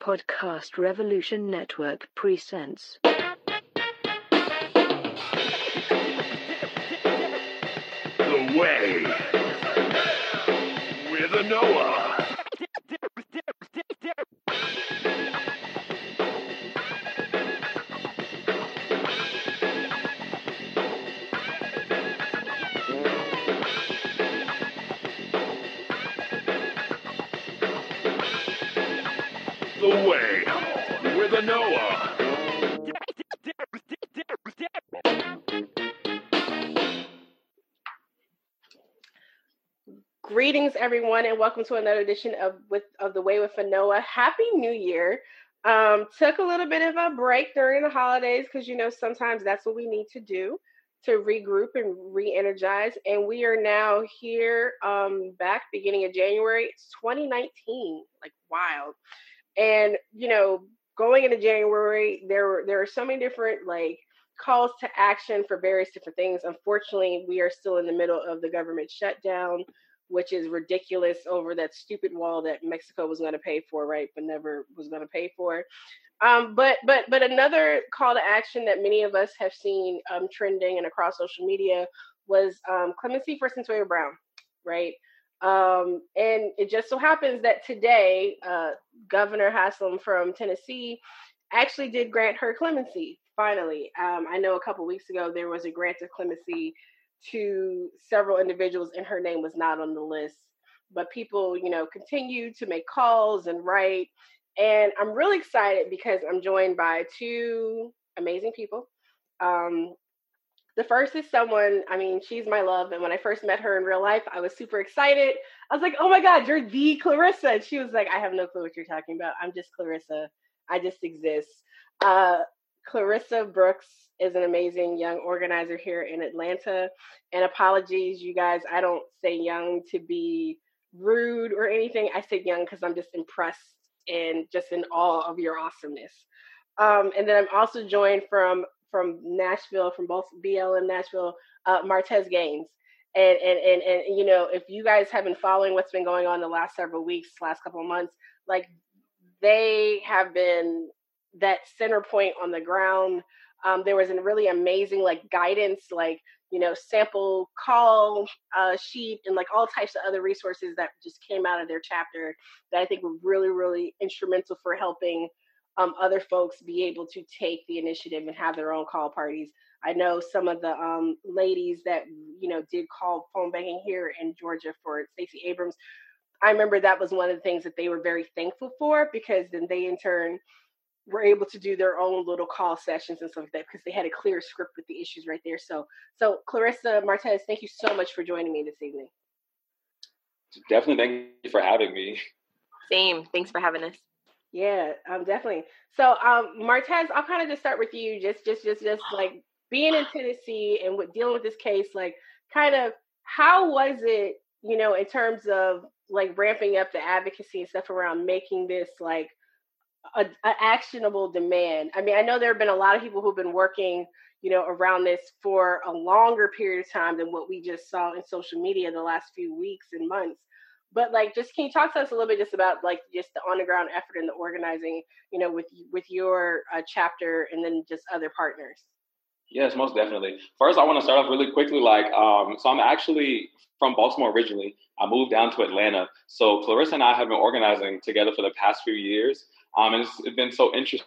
Podcast Revolution Network presents. The Way with Anoa. The Way with Anoa. Greetings, everyone, and welcome to another edition of with of the Way with Fanoa. Happy New Year! Um, took a little bit of a break during the holidays because you know sometimes that's what we need to do to regroup and re-energize. And we are now here, um, back beginning of January. It's 2019, like wild. And you know, going into January, there were there are so many different like calls to action for various different things. Unfortunately, we are still in the middle of the government shutdown which is ridiculous over that stupid wall that Mexico was going to pay for, right? But never was going to pay for. Um, but but but another call to action that many of us have seen um, trending and across social media was um, clemency for Cyntoia Brown, right? Um, and it just so happens that today, uh, Governor Haslam from Tennessee actually did grant her clemency. Finally, um, I know a couple weeks ago there was a grant of clemency to several individuals and her name was not on the list. But people you know continue to make calls and write. And i'm really excited because i'm joined by two amazing people. Um, the first is someone i mean she's my love and when i first met her in real life i was super excited i was like oh my god you're the clarissa and she was like i have no clue what you're talking about i'm just clarissa i just exist uh, clarissa brooks is an amazing young organizer here in Atlanta. And apologies, you guys, I don't say young to be rude or anything. I say young because I'm just impressed and just in awe of your awesomeness. Um, and then I'm also joined from from Nashville, from both BLM Nashville, uh, Marteze Gaines. And, and and and you know, if you guys have been following what's been going on the last several weeks, last couple of months, like they have been that center point on the ground um, there was a really amazing like guidance, like you know, sample call uh, sheet and like all types of other resources that just came out of their chapter that I think were really, really instrumental for helping um, other folks be able to take the initiative and have their own call parties. I know some of the um, ladies that you know did call phone banking here in Georgia for Stacey Abrams. I remember that was one of the things that they were very thankful for because then they in turn were able to do their own little call sessions and stuff like that because they had a clear script with the issues right there. So, so Clarissa Marteze, thank you so much for joining me this evening. Definitely, thank you for having me. Same. Thanks for having us. Yeah, um, definitely. So, um, Marteze, I'll kind of just start with you. Just, just, just, just like being in Tennessee and with dealing with this case. Like, kind of, how was it? You know, in terms of like ramping up the advocacy and stuff around making this like a, a, actionable demand. I mean, I know there have been a lot of people who've been working, you know, around this for a longer period of time than what we just saw in social media the last few weeks and months. But like, just can you talk to us a little bit just about like just the on the ground effort and the organizing, you know, with with your uh, chapter and then just other partners. Yes, most definitely. First, I want to start off really quickly. Like, um, so I'm actually from Baltimore originally. I moved down to Atlanta. So Clarissa and I have been organizing together for the past few years. Um, and it's been so interesting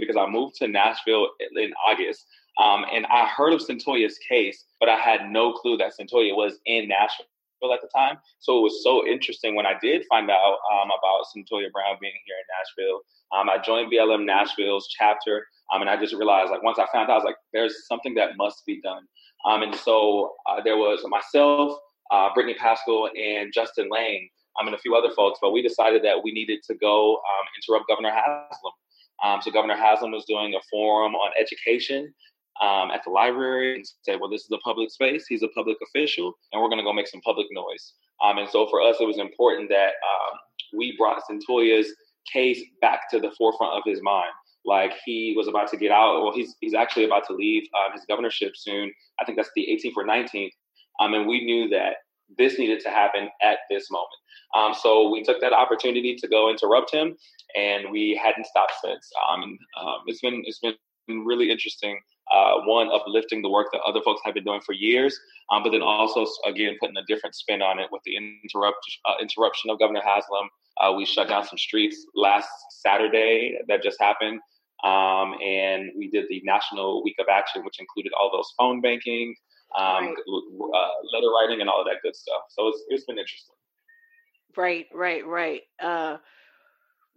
because I moved to Nashville in August. Um, and I heard of Cyntoia's case, but I had no clue that Cyntoia was in Nashville at the time. So it was so interesting when I did find out um, about Cyntoia Brown being here in Nashville. Um, I joined BLM Nashville's chapter, um, and I just realized, like, once I found out, I was like, there's something that must be done. Um, and so uh, there was myself, uh, Brittany Paschal, and Justin Lane um, and a few other folks, but we decided that we needed to go um, interrupt Governor Haslam. So Governor Haslam was doing a forum on education um, at the library and said, well, this is a public space. He's a public official, and we're going to go make some public noise. Um, and so for us, it was important that um, we brought Cyntoia's case back to the forefront of his mind. Like he was about to get out. Well, he's he's actually about to leave um, his governorship soon. I think that's the 18th or 19th. Um, and we knew that this needed to happen at this moment. Um, so we took that opportunity to go interrupt him, and we hadn't stopped since. Um, um, it's been it's been really interesting. Uh, one uplifting the work that other folks have been doing for years, um, but then also again putting a different spin on it with the interrupt uh, interruption of Governor Haslam. Uh, we shut down some streets last Saturday that just happened. Um, and we did the National Week of Action, which included all those phone banking, um, right. uh, letter writing, and all of that good stuff. So it's, it's been interesting. Right, right, right.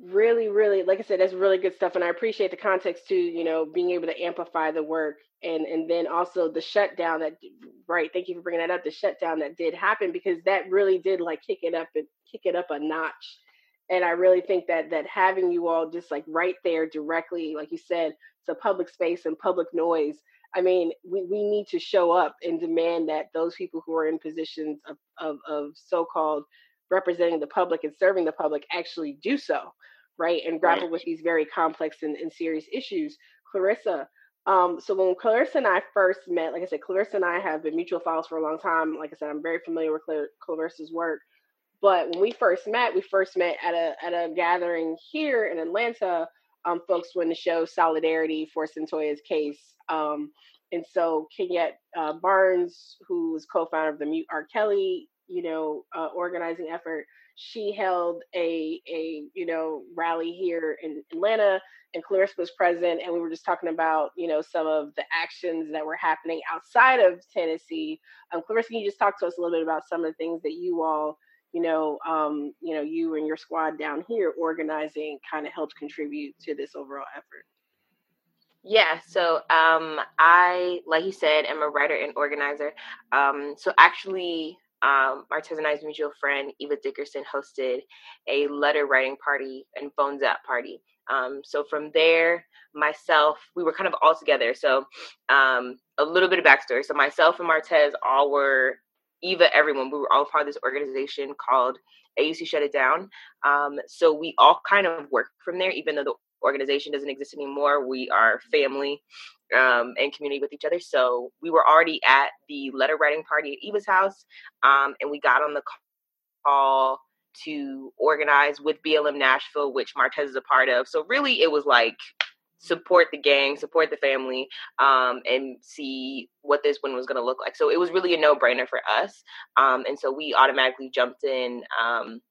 Really, really, like I said, that's really good stuff, and I appreciate the context too. You know, being able to amplify the work, and and then also the shutdown that. Right, thank you for bringing that up. The shutdown that did happen because that really did like kick it up and kick it up a notch and I really think that that having you all just like right there directly, like you said, it's a public space and public noise. I mean, we, we need to show up and demand that those people who are in positions of, of, of so-called representing the public and serving the public actually do so, right? And grapple with these very complex and, and serious issues. Clarissa, um, so when Clarissa and I first met, like I said, Clarissa and I have been mutual files for a long time. Like I said, I'm very familiar with Clarissa's work. But when we first met, we first met at a at a gathering here in Atlanta. Um, folks went to show solidarity for Cyntoia's case. Um, and so Kenyette uh, Barnes, who is co-founder of the Mute R. Kelly, you know, uh, organizing effort, she held a a you know rally here in Atlanta, and Clarissa was present, and we were just talking about you know some of the actions that were happening outside of Tennessee. Um, Clarissa, can you just talk to us a little bit about some of the things that you all you know, um, you know, you and your squad down here organizing kind of helped contribute to this overall effort? Yeah, so um, I, like you said, am a writer and organizer. Um, so actually, um, Marteze and I's mutual friend Eva Dickerson hosted a letter writing party and phone zap party. Um, so from there, myself, we were kind of all together. So um, a little bit of backstory. So myself and Marteze all were Eva, everyone, we were all part of this organization called AUC Shut It Down. Um, so we all kind of worked from there, even though the organization doesn't exist anymore. We are family um, and community with each other. So we were already at the letter writing party at Eva's house, um, and we got on the call to organize with BLM Nashville, which Marteze is a part of. So really, it was like support the gang, support the family, um, and see what this one was going to look like. So it was really a no brainer for us. Um, and so we automatically jumped in. Um,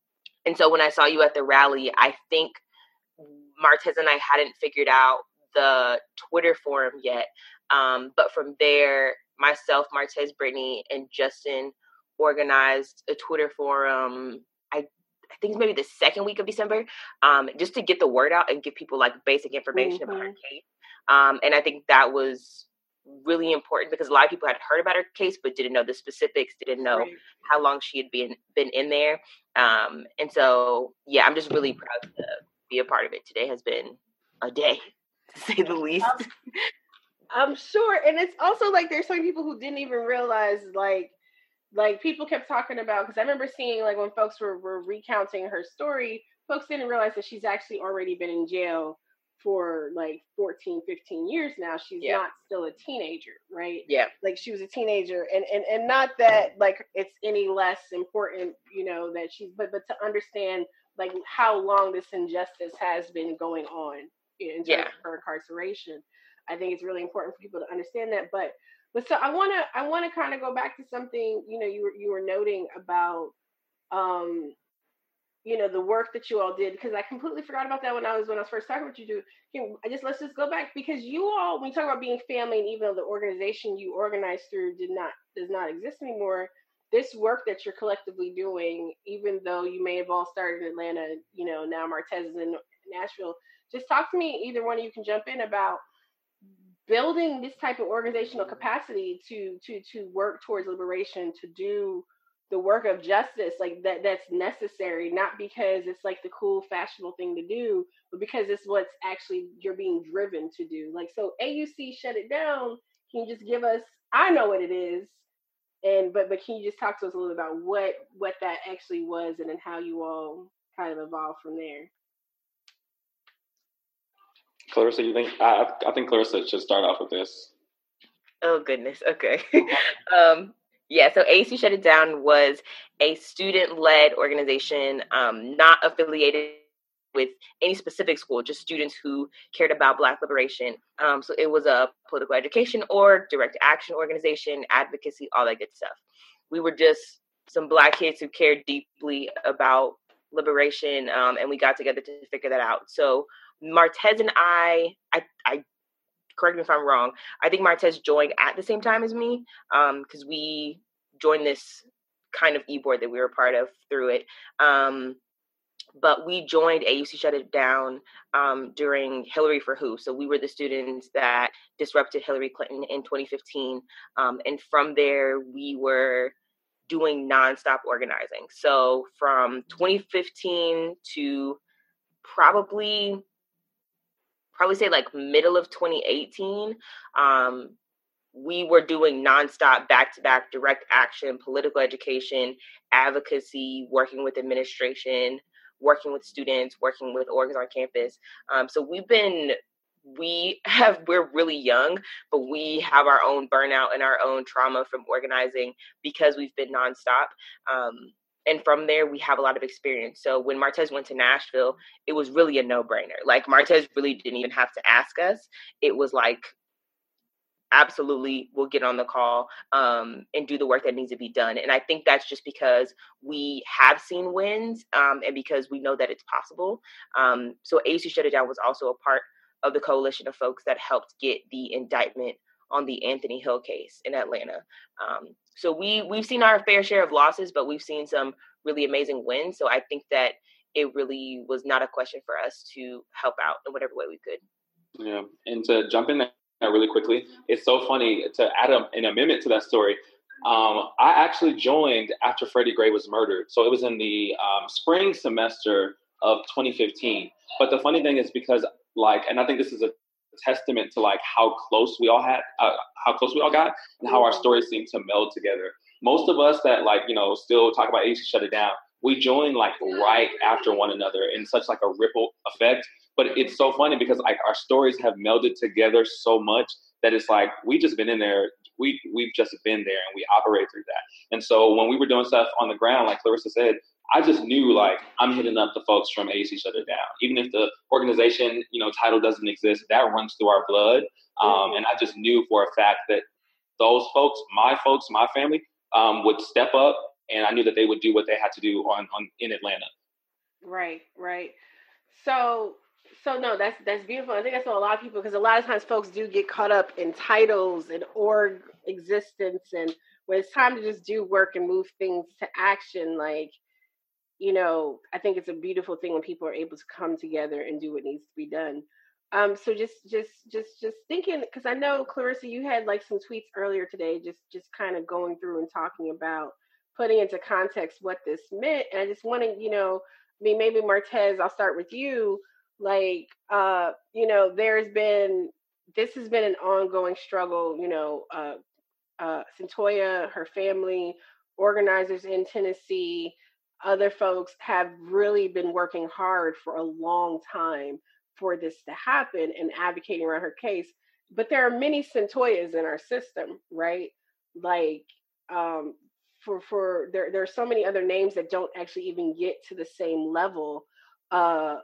and so when I saw you at the rally, I think Marteze and I hadn't figured out the Twitter forum yet. Um, but from there, myself, Marteze, Brittany, and Justin organized a Twitter forum I think it's maybe the second week of December, um, just to get the word out and give people like basic information mm-hmm. about her case. Um, and I think that was really important because a lot of people had heard about her case but didn't know the specifics, didn't know right. how long she had been been in there. Um, and so, yeah, I'm just really proud to be a part of it. Today has been a day, to say the least. Um, I'm sure, and it's also like there's some people who didn't even realize like like people kept talking about because I remember seeing like when folks were, were recounting her story, folks didn't realize that she's actually already been in jail for like 14 15 years now she's yeah. not still a teenager right yeah like she was a teenager and and and not that like it's any less important you know that she's but but to understand like how long this injustice has been going on in terms yeah. of her incarceration i think it's really important for people to understand that but but so I want to I want to kind of go back to something you know you were you were noting about um you know the work that you all did because I completely forgot about that when I was when I was first talking with you. Do I just let's just go back because you all when you talk about being family and even though the organization you organized through did not does not exist anymore, this work that you're collectively doing, even though you may have all started in Atlanta, you know now Marteze is in Nashville. Just talk to me. Either one of you can jump in about building this type of organizational capacity to to to work towards liberation to do the work of justice like that that's necessary not because it's like the cool fashionable thing to do but because it's what's actually you're being driven to do like so auc shut it down can you just give us i know what it is and but but can you just talk to us a little bit about what what that actually was and then how you all kind of evolved from there Clarissa, you think? I, I think Clarissa should start off with this. Oh goodness. Okay. um, yeah. So AUC Shut It Down was a student-led organization, um, not affiliated with any specific school, just students who cared about Black liberation. Um, so it was a political education org, direct action organization, advocacy, all that good stuff. We were just some Black kids who cared deeply about liberation, um, and we got together to figure that out. So Marteze and I, I, I correct me if I'm wrong. I think Marteze joined at the same time as me because um, we joined this kind of e-board that we were part of through it. Um, but we joined AUC Shut It Down um, during Hillary for Who. So we were the students that disrupted Hillary Clinton in 2015. Um, and from there, we were doing nonstop organizing. So from 2015 to probably probably say like middle of 2018 um, we were doing nonstop back to back direct action political education advocacy working with administration working with students, working with orgs on campus. Um, so we've been we have we're really young but we have our own burnout and our own trauma from organizing because we've been nonstop. Um, and from there we have a lot of experience. So when marteze went to nashville it was really a no-brainer. Like marteze really didn't even have to ask us. It was like absolutely will get on the call um, and do the work that needs to be done. And I think that's just because we have seen wins um, and because we know that it's possible. Um, so AUC Shut It Down was also a part of the coalition of folks that helped get the indictment on the Anthony Hill case in Atlanta. Um, so we we've seen our fair share of losses, but we've seen some really amazing wins. So I think that it really was not a question for us to help out in whatever way we could. Yeah, and to jump in really quickly. It's so funny to add a, an amendment to that story. Um, I actually joined after Freddie Gray was murdered. So it was in the um, spring semester of 2015. But the funny thing is because like, and I think this is a testament to like how close we all had, uh, how close we all got, and how our mm-hmm. stories seem to meld together. Most of us that like you know still talk about AUC shut it down, we joined like right after one another in such like a ripple effect but it's so funny because like our stories have melded together so much that it's like we just been in there. We we've just been there and we operate through that. And so when we were doing stuff on the ground, like Clarissa said, I just knew like I'm hitting up the folks from AUC Shut It Down. Even if the organization, you know, title doesn't exist, that runs through our blood. Um, and I just knew for a fact that those folks, my folks, my family, um, would step up, and I knew that they would do what they had to do on, on in Atlanta. Right, right. So so no, that's that's beautiful. I think that's what a lot of people because a lot of times folks do get caught up in titles and org existence, and when it's time to just do work and move things to action, like you know, I think it's a beautiful thing when people are able to come together and do what needs to be done. Um, so just just just just thinking because I know Clarissa, you had like some tweets earlier today, just just kind of going through and talking about putting into context what this meant, and I just wanted you know, I mean maybe Marteze, I'll start with you like uh you know there's been this has been an ongoing struggle you know uh uh Cyntoia her family organizers in Tennessee other folks have really been working hard for a long time for this to happen and advocating around her case but there are many Cyntoias in our system right? Like um for for there there are so many other names that don't actually even get to the same level uh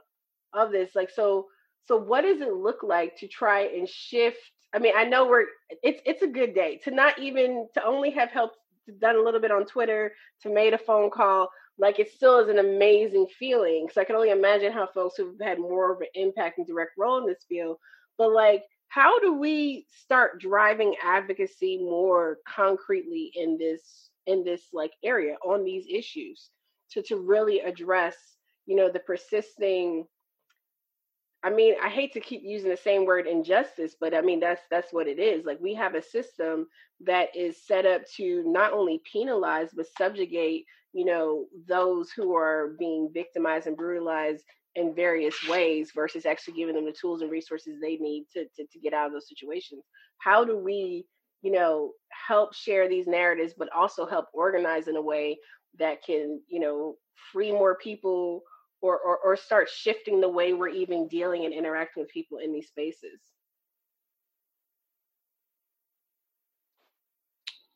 of this like so so what does it look like to try and shift? I mean i know we're it's it's a good day to not even to only have helped done a little bit on twitter to made a phone call like it still is an amazing feeling because i can only imagine how folks who've had more of an impact and direct role in this field but like how do we start driving advocacy more concretely in this in this like area on these issues to to really address you know the persisting I mean, I hate to keep using the same word injustice, but I mean that's that's what it is. Like we have a system that is set up to not only penalize but subjugate, you know, those who are being victimized and brutalized in various ways versus actually giving them the tools and resources they need to, to, to get out of those situations. How do we, you know, help share these narratives, but also help organize in a way that can, you know, free more people or, or, or start shifting the way we're even dealing and interacting with people in these spaces?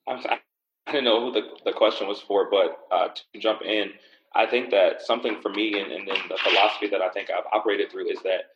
I, didn't know who the, the question was for, but uh, to jump in, I think that something for me and, and then the philosophy that I think I've operated through is that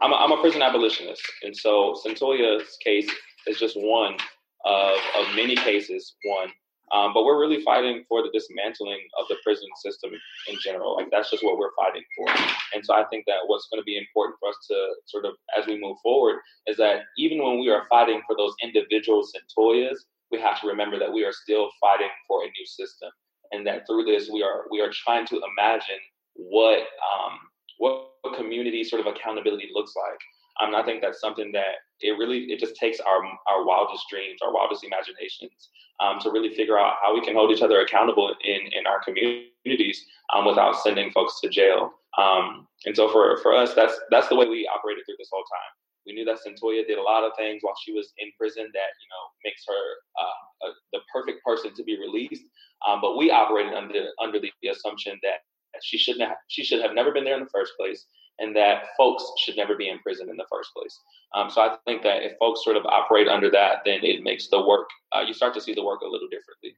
I'm a, I'm a prison abolitionist. And so Cyntoia's case is just one of, of many cases, one. Um, but we're really fighting for the dismantling of the prison system in general. Like that's just what we're fighting for. And so I think that what's going to be important for us to sort of, as we move forward, is that even when we are fighting for those individual Cyntoias, we have to remember that we are still fighting for a new system, and that through this we are we are trying to imagine what um, what community sort of accountability looks like. Um, I think that's something that it really it just takes our our wildest dreams, our wildest imaginations, um, to really figure out how we can hold each other accountable in in our communities um, without sending folks to jail. Um, and so for for us, that's that's the way we operated through this whole time. We knew that Cyntoia did a lot of things while she was in prison that you know makes her uh, a, the perfect person to be released. Um, but we operated under under the assumption that she shouldn't have, she should have never been there in the first place, and that folks should never be in prison in the first place. Um, so I think that if folks sort of operate under that, then it makes the work. Uh, you start to see the work a little differently.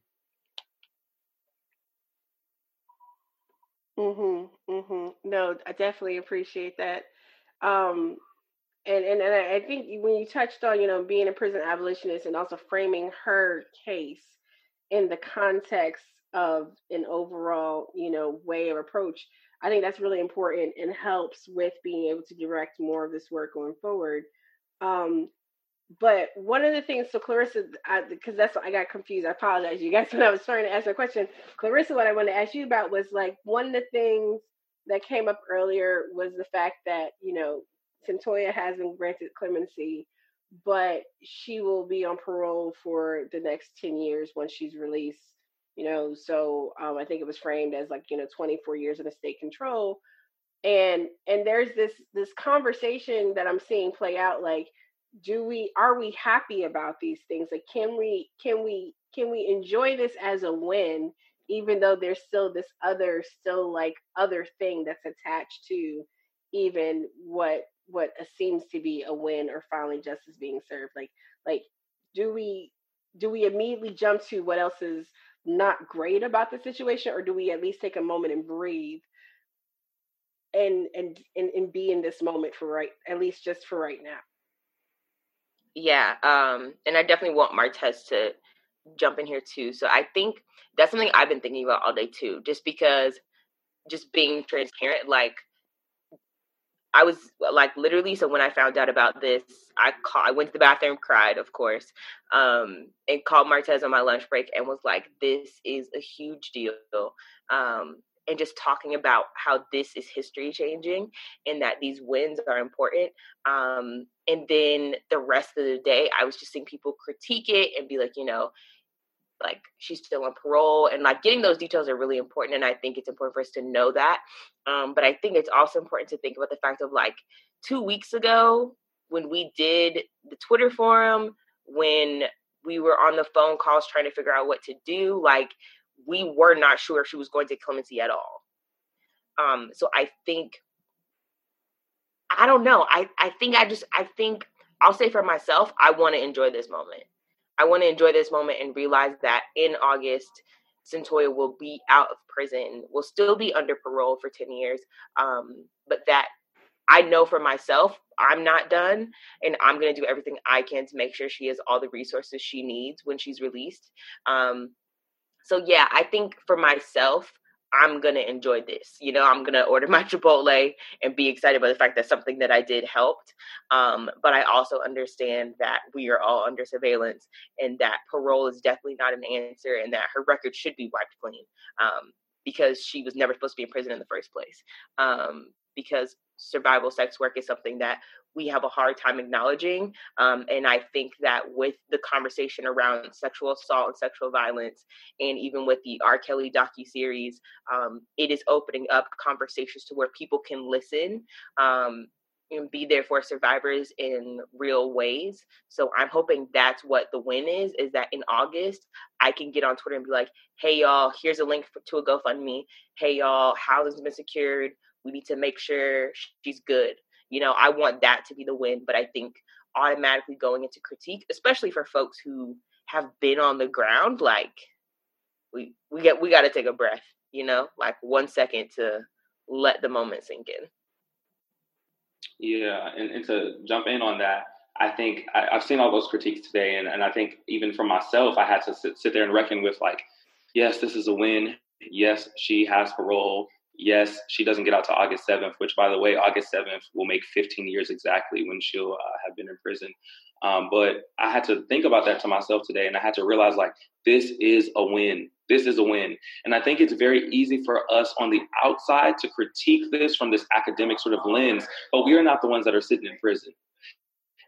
Mhm. Mhm. No, I definitely appreciate that. Um, and and, and I think when you touched on you know being a prison abolitionist and also framing her case in the context of an overall, you know, way of approach. I think that's really important and helps with being able to direct more of this work going forward. Um, but one of the things, so Clarissa, because that's what I got confused. I apologize, you guys, when I was trying to ask a question. Clarissa, what I wanted to ask you about was like one of the things that came up earlier was the fact that you know Cyntoia has been granted clemency, but she will be on parole for the next ten years once she's released you know so um, i think it was framed as like you know 24 years in a state control and and there's this this conversation that i'm seeing play out like do we are we happy about these things? Like can we can we can we enjoy this as a win even though there's still this other still like other thing that's attached to even what what seems to be a win or finally justice being served? Like like do we do we immediately jump to what else is not great about the situation or do we at least take a moment and breathe and and and, and be in this moment for right at least just for right now? Yeah um and i definitely want marteze to jump in here too so i think that's something i've been thinking about all day too just because just being transparent like I was like literally. So when I found out about this, I call, I went to the bathroom, cried, of course, um, and called Marteze on my lunch break and was like, "This is a huge deal," um, and just talking about how this is history changing and that these wins are important. Um, and then the rest of the day, I was just seeing people critique it and be like, you know, like she's still on parole and like getting those details are really important and i think it's important for us to know that um, but i think it's also important to think about the fact of like two weeks ago when we did the twitter forum when we were on the phone calls trying to figure out what to do like we were not sure if she was going to clemency at all. Um so i think i don't know i i think i just i think i'll say for myself i want to enjoy this moment I want to enjoy this moment and realize that in August, Cyntoia will be out of prison, will still be under parole for 10 years. Um, but that I know for myself, I'm not done, and I'm going to do everything I can to make sure she has all the resources she needs when she's released. Um, so, yeah, I think for myself, I'm gonna enjoy this. You know, I'm gonna order my Chipotle and be excited by the fact that something that I did helped. Um, but I also understand that we are all under surveillance and that parole is definitely not an answer and that her record should be wiped clean um, because she was never supposed to be in prison in the first place. Um, because survival sex work is something that we have a hard time acknowledging. Um, and I think that with the conversation around sexual assault and sexual violence, and even with the R. Kelly docu series, um, it is opening up conversations to where people can listen. Um, and be there for survivors in real ways. So I'm hoping that's what the win is, is that in August, I can get on Twitter and be like, hey, y'all, here's a link to a GoFundMe. Hey, y'all, housing's been secured. We need to make sure she's good. You know, I want that to be the win, but I think automatically going into critique, especially for folks who have been on the ground, like we we get we got to take a breath. you know, like one second to let the moment sink in. Yeah, and, and to jump in on that, I think I, have seen all those critiques today, and, and I think even for myself, I had to sit, sit there and reckon with like, yes, this is a win. Yes, she has parole. Yes, she doesn't get out to August 7th, which, by the way, August 7th will make 15 years exactly when she'll uh, have been in prison. Um, but I had to think about that to myself today, and I had to realize like this is a win. This is a win. And I think it's very easy for us on the outside to critique this from this academic sort of lens, but we are not the ones that are sitting in prison.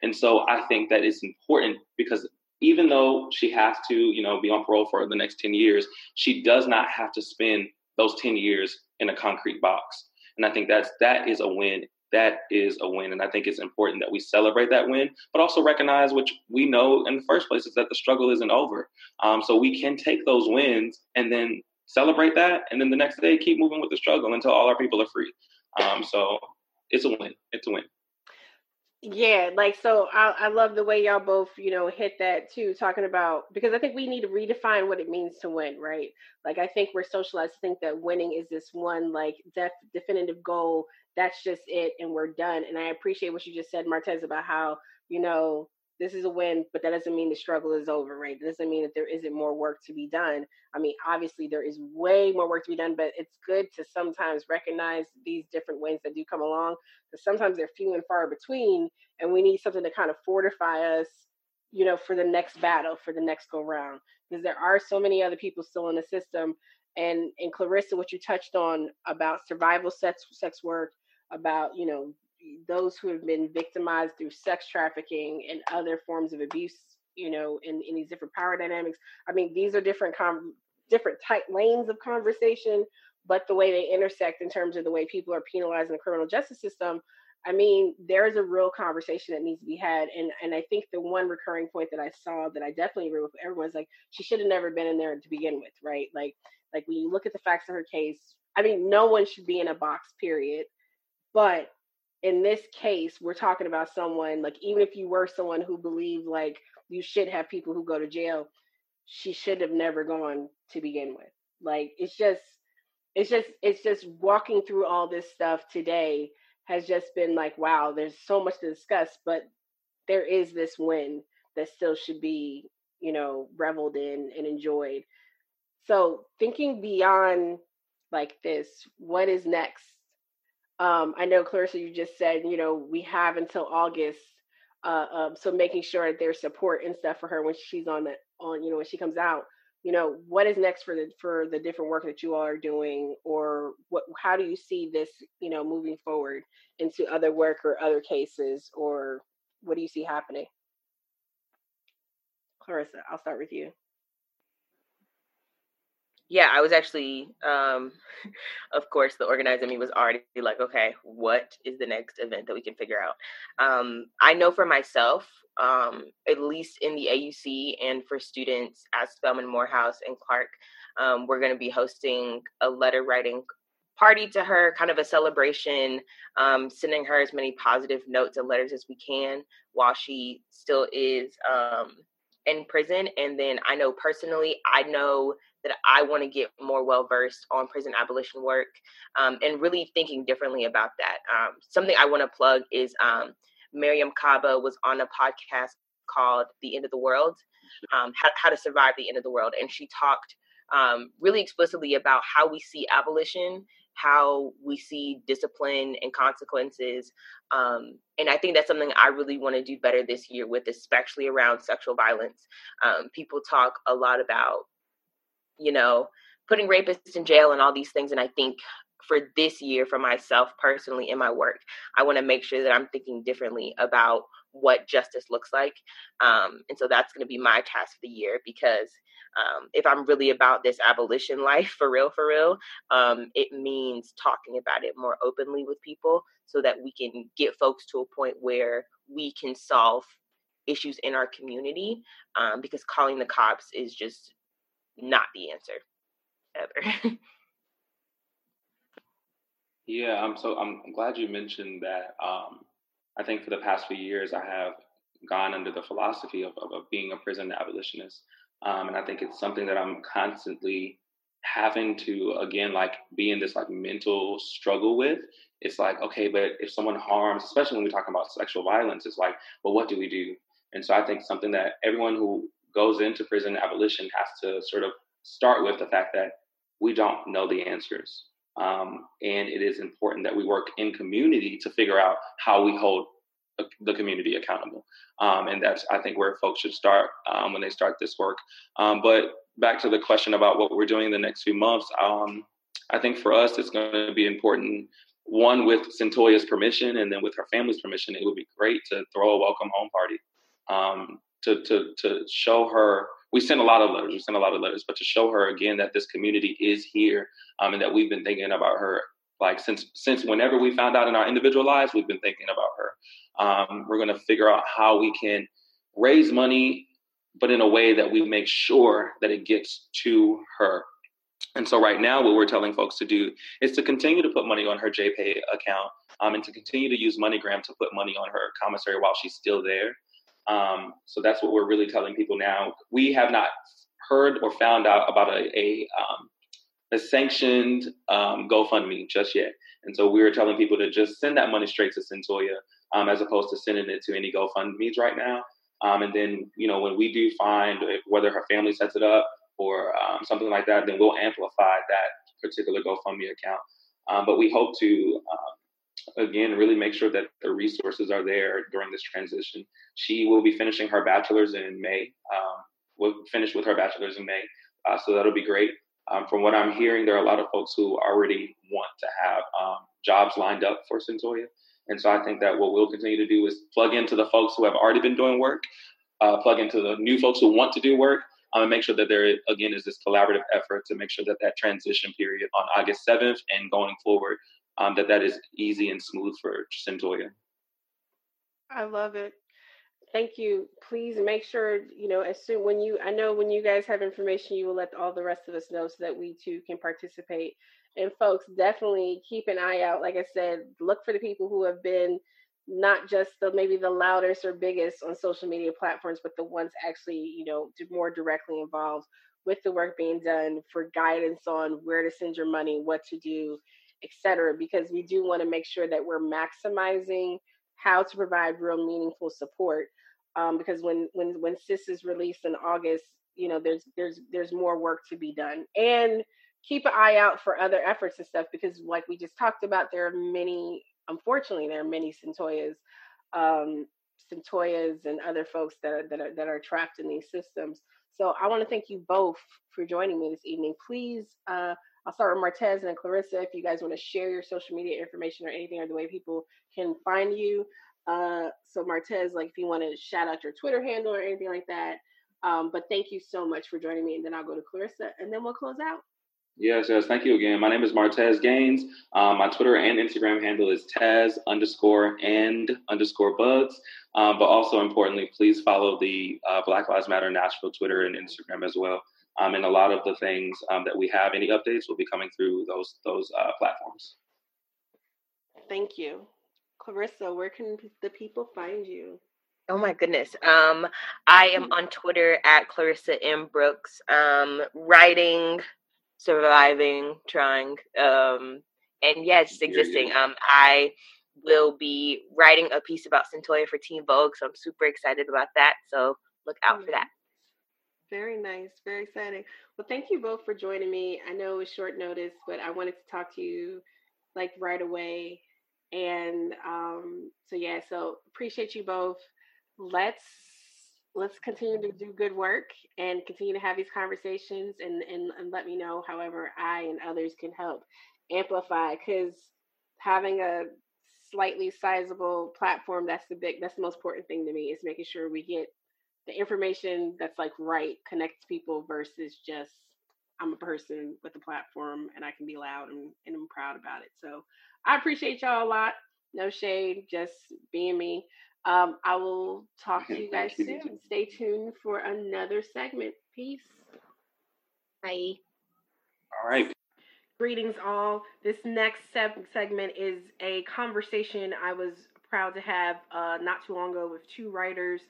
And so I think that it's important because even though she has to, you know, be on parole for the next 10 years, she does not have to spend those 10 years in a concrete box. And I think that's that is a win. That is a win. And I think it's important that we celebrate that win, but also recognize, which we know in the first place, is that the struggle isn't over. Um, so we can take those wins and then celebrate that. And then the next day, keep moving with the struggle until all our people are free. Um, so it's a win. It's a win. Yeah, like so I I love the way y'all both, you know, hit that too, talking about because I think we need to redefine what it means to win, right? Like I think we're socialized to think that winning is this one like def, definitive goal. That's just it and we're done. And I appreciate what you just said, Marteze, about how, you know, this is a win, but that doesn't mean the struggle is over, right? That doesn't mean that there isn't more work to be done. I mean, obviously there is way more work to be done, but it's good to sometimes recognize these different wins that do come along because sometimes they're few and far between, and we need something to kind of fortify us, you know, for the next battle, for the next go round, because there are so many other people still in the system. And and Clarissa, what you touched on about survival sex sex work, about you know those who have been victimized through sex trafficking and other forms of abuse, you know, in, in these different power dynamics. I mean, these are different com- different type lanes of conversation, but the way they intersect in terms of the way people are penalized in the criminal justice system, I mean, there's a real conversation that needs to be had. And and I think the one recurring point that I saw that I definitely agree with everyone's like, she should have never been in there to begin with, right? Like like when you look at the facts of her case, I mean, no one should be in a box, period. But in this case, we're talking about someone like even if you were someone who believed like you should have people who go to jail, she should have never gone to begin with. Like it's just it's just it's just walking through all this stuff today has just been like wow, there's so much to discuss, but there is this win that still should be, you know, reveled in and enjoyed. So thinking beyond like this, what is next um, I know, Clarissa, you just said, you know, we have until August. Uh, um, so making sure that there's support and stuff for her when she's on the on, you know, when she comes out. You know, what is next for the for the different work that you all are doing, or what? How do you see this, you know, moving forward into other work or other cases, or what do you see happening? Clarissa, I'll start with you yeah, I was actually, um, of course, the organizer me was already like, okay, what is the next event that we can figure out? Um, I know for myself, um, at least in the AUC and for students at Spelman Morehouse and Clark, um, we're going to be hosting a letter writing party to her, kind of a celebration, um, sending her as many positive notes and letters as we can while she still is um, in prison. And then I know personally, I know that I want to get more well versed on prison abolition work um, and really thinking differently about that. Um, something I want to plug is um, Mariame Kaba was on a podcast called The End of the World, um, how, how, to Survive the End of the World. And she talked um, really explicitly about how we see abolition, how we see discipline and consequences. Um, and I think that's something I really want to do better this year with, especially around sexual violence. people talk a lot about you know, putting rapists in jail and all these things. And I think for this year, for myself personally in my work, I want to make sure that I'm thinking differently about what justice looks like. Um, and so that's going to be my task for the year because um, if I'm really about this abolition life for real, for real, um, it means talking about it more openly with people so that we can get folks to a point where we can solve issues in our community um, because calling the cops is just not the answer ever. yeah, I'm so I'm glad you mentioned that. Um, I think for the past few years, I have gone under the philosophy of, of, of being a prison abolitionist. Um, and I think it's something that I'm constantly having to again like be in this like mental struggle with it's like okay but if someone harms especially when we're talking about sexual violence it's like well what do we do and so i think something that everyone who goes into prison abolition has to sort of start with the fact that we don't know the answers. Um, and it is important that we work in community to figure out how we hold the community accountable. Um, and that's i think where folks should start um, when they start this work. Um, but back to the question about what we're doing in the next few months, um, I think for us, it's going to be important. One, with Cyntoia's permission, and then with her family's permission, it would be great to throw a welcome home party. Um, to to to show her. We sent a lot of letters. We sent a lot of letters, but to show her again that this community is here um, and that we've been thinking about her like since since whenever we found out in our individual lives, we've been thinking about her. Um, we're going to figure out how we can raise money but in a way that we make sure that it gets to her. And so right now, what we're telling folks to do is to continue to put money on her JPay account um, and to continue to use MoneyGram to put money on her commissary while she's still there. Um, so that's what we're really telling people now. We have not heard or found out about a, a, um, a sanctioned um, GoFundMe just yet. And so we are telling people to just send that money straight to Cyntoia um, as opposed to sending it to any GoFundMe's right now. Um, and then, you know, when we do find whether her family sets it up or um, something like that, then we'll amplify that particular GoFundMe account. But we hope to, again, really make sure that the resources are there during this transition. She will be finishing her bachelor's in May. Um, we'll finish with her bachelor's in May. Uh, so that'll be great. Um, from what I'm hearing, there are a lot of folks who already want to have jobs lined up for Cyntoia. And so I think that what we'll continue to do is plug into the folks who have already been doing work, uh, plug into the new folks who want to do work, um, and make sure that there again is this collaborative effort to make sure that that transition period on August 7th and going forward, um, that that is easy and smooth for Cyntoia. I love it. Thank you. Please make sure you know as soon when you I know when you guys have information, you will let all the rest of us know so that we too can participate and folks definitely keep an eye out like i said look for the people who have been not just the maybe the loudest or biggest on social media platforms but the ones actually you know more directly involved with the work being done for guidance on where to send your money what to do etc because we do want to make sure that we're maximizing how to provide real meaningful support um, because when when when sis is released in august you know there's there's there's more work to be done. And keep an eye out for other efforts and stuff because like we just talked about there are many unfortunately there are many cyntoias um cyntoias and other folks that are, that are that are trapped in these systems. So i want to thank you both for joining me this evening. Please uh i'll start with marteze and clarissa if you guys want to share your social media information or anything or the way people can find you uh so marteze like if you want to shout out your twitter handle or anything like that um, but thank you so much for joining me and then i'll go to clarissa and then we'll close out Yes, yes. Thank you again. My name is Marteze Gaines. Um, my Twitter and Instagram handle is Taz underscore and underscore bugs. Um, but also importantly, please follow the uh, Black Lives Matter Nashville Twitter and Instagram as well. Um, and a lot of the things um, that we have, any updates, will be coming through those those uh, platforms. Thank you, Clarissa. Where can the people find you? Oh my goodness. Um, I am on Twitter at Clarissa M Brooks. Um, writing surviving, trying, um, and yeah, just existing. Um, I will be writing a piece about Cyntoia for Teen Vogue, so I'm super excited about that. So look out for that. Very nice, very exciting. Well, thank you both for joining me. I know it was short notice, but I wanted to talk to you like right away. And um, so yeah, so appreciate you both. Let's let's continue to do good work and continue to have these conversations and, and, and let me know however I and others can help amplify because having a slightly sizable platform that's the big that's the most important thing to me is making sure we get the information that's like right connects people versus just I'm a person with a platform and I can be loud and, and I'm proud about it. So I appreciate y'all a lot. No shade, just being me. Um, I will talk to you guys soon. Stay tuned for another segment. Peace. Bye. All right. Greetings, all. This next segment is a conversation I was proud to have uh, not too long ago with two writers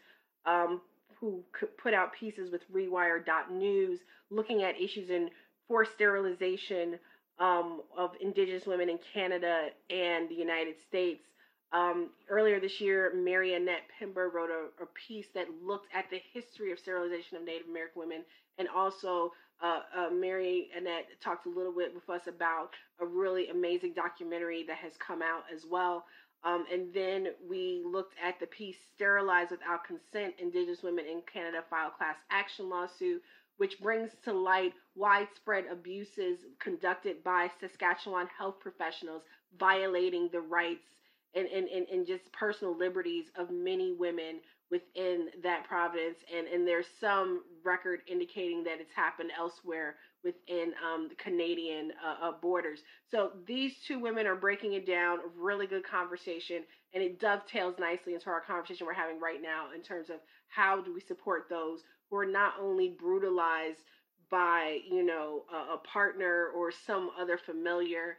um, who put out pieces with Rewire.news looking at issues in forced sterilization um, of Indigenous women in Canada and the United States. Um, earlier this year, Mary Pember wrote a, a, piece that looked at the history of sterilization of Native American women, and also uh, uh, Mary Annette talked a little bit with us about a really amazing documentary that has come out as well. Um, and then we looked at the piece Sterilized Without Consent Indigenous Women in Canada File Class Action Lawsuit, which brings to light widespread abuses conducted by Saskatchewan health professionals violating the rights and, and, and, and just personal liberties of many women within that province. And, and there's some record indicating that it's happened elsewhere within um, the Canadian uh, uh, borders. So these two women are breaking it down, really good conversation, and it dovetails nicely into our conversation we're having right now in terms of how do we support those who are not only brutalized by, you know, a, a partner or some other familiar,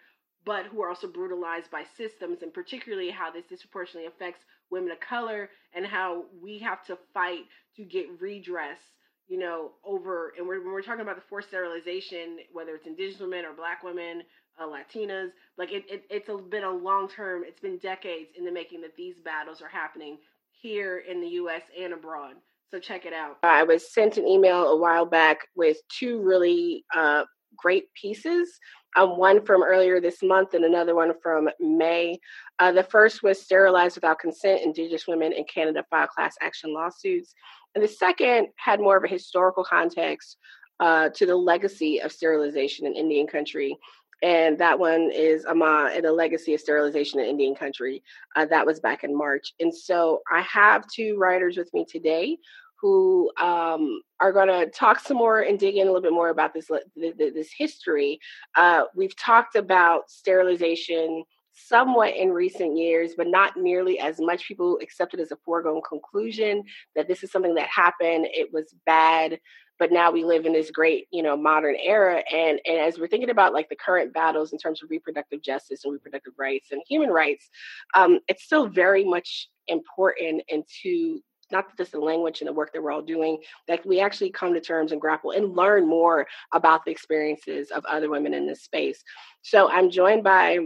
but who are also brutalized by systems, and particularly how this disproportionately affects women of color and how we have to fight to get redress you know, over, and we're, when we're talking about the forced sterilization, whether it's indigenous women or black women, uh, Latinas, like it, it, it's a, been a long term, it's been decades in the making that these battles are happening here in the US and abroad. So check it out. I was sent an email a while back with two really uh, great pieces. Um, one from earlier this month and another one from May. Uh, the first was Sterilized Without Consent Indigenous Women in Canada File Class Action Lawsuits. And the second had more of a historical context uh, to the legacy of sterilization in Indian country. And that one is Ama and the legacy of sterilization in Indian country. Uh, that was back in March. And so I have two writers with me today who um, are going to talk some more and dig in a little bit more about this this history. Uh, we've talked about sterilization somewhat in recent years, but not nearly as much. People accept it as a foregone conclusion that this is something that happened. It was bad, but now we live in this great, you know, modern era. And and as we're thinking about like the current battles in terms of reproductive justice and reproductive rights and human rights, um, it's still very much important into not just the language and the work that we're all doing, that we actually come to terms and grapple and learn more about the experiences of other women in this space. So I'm joined by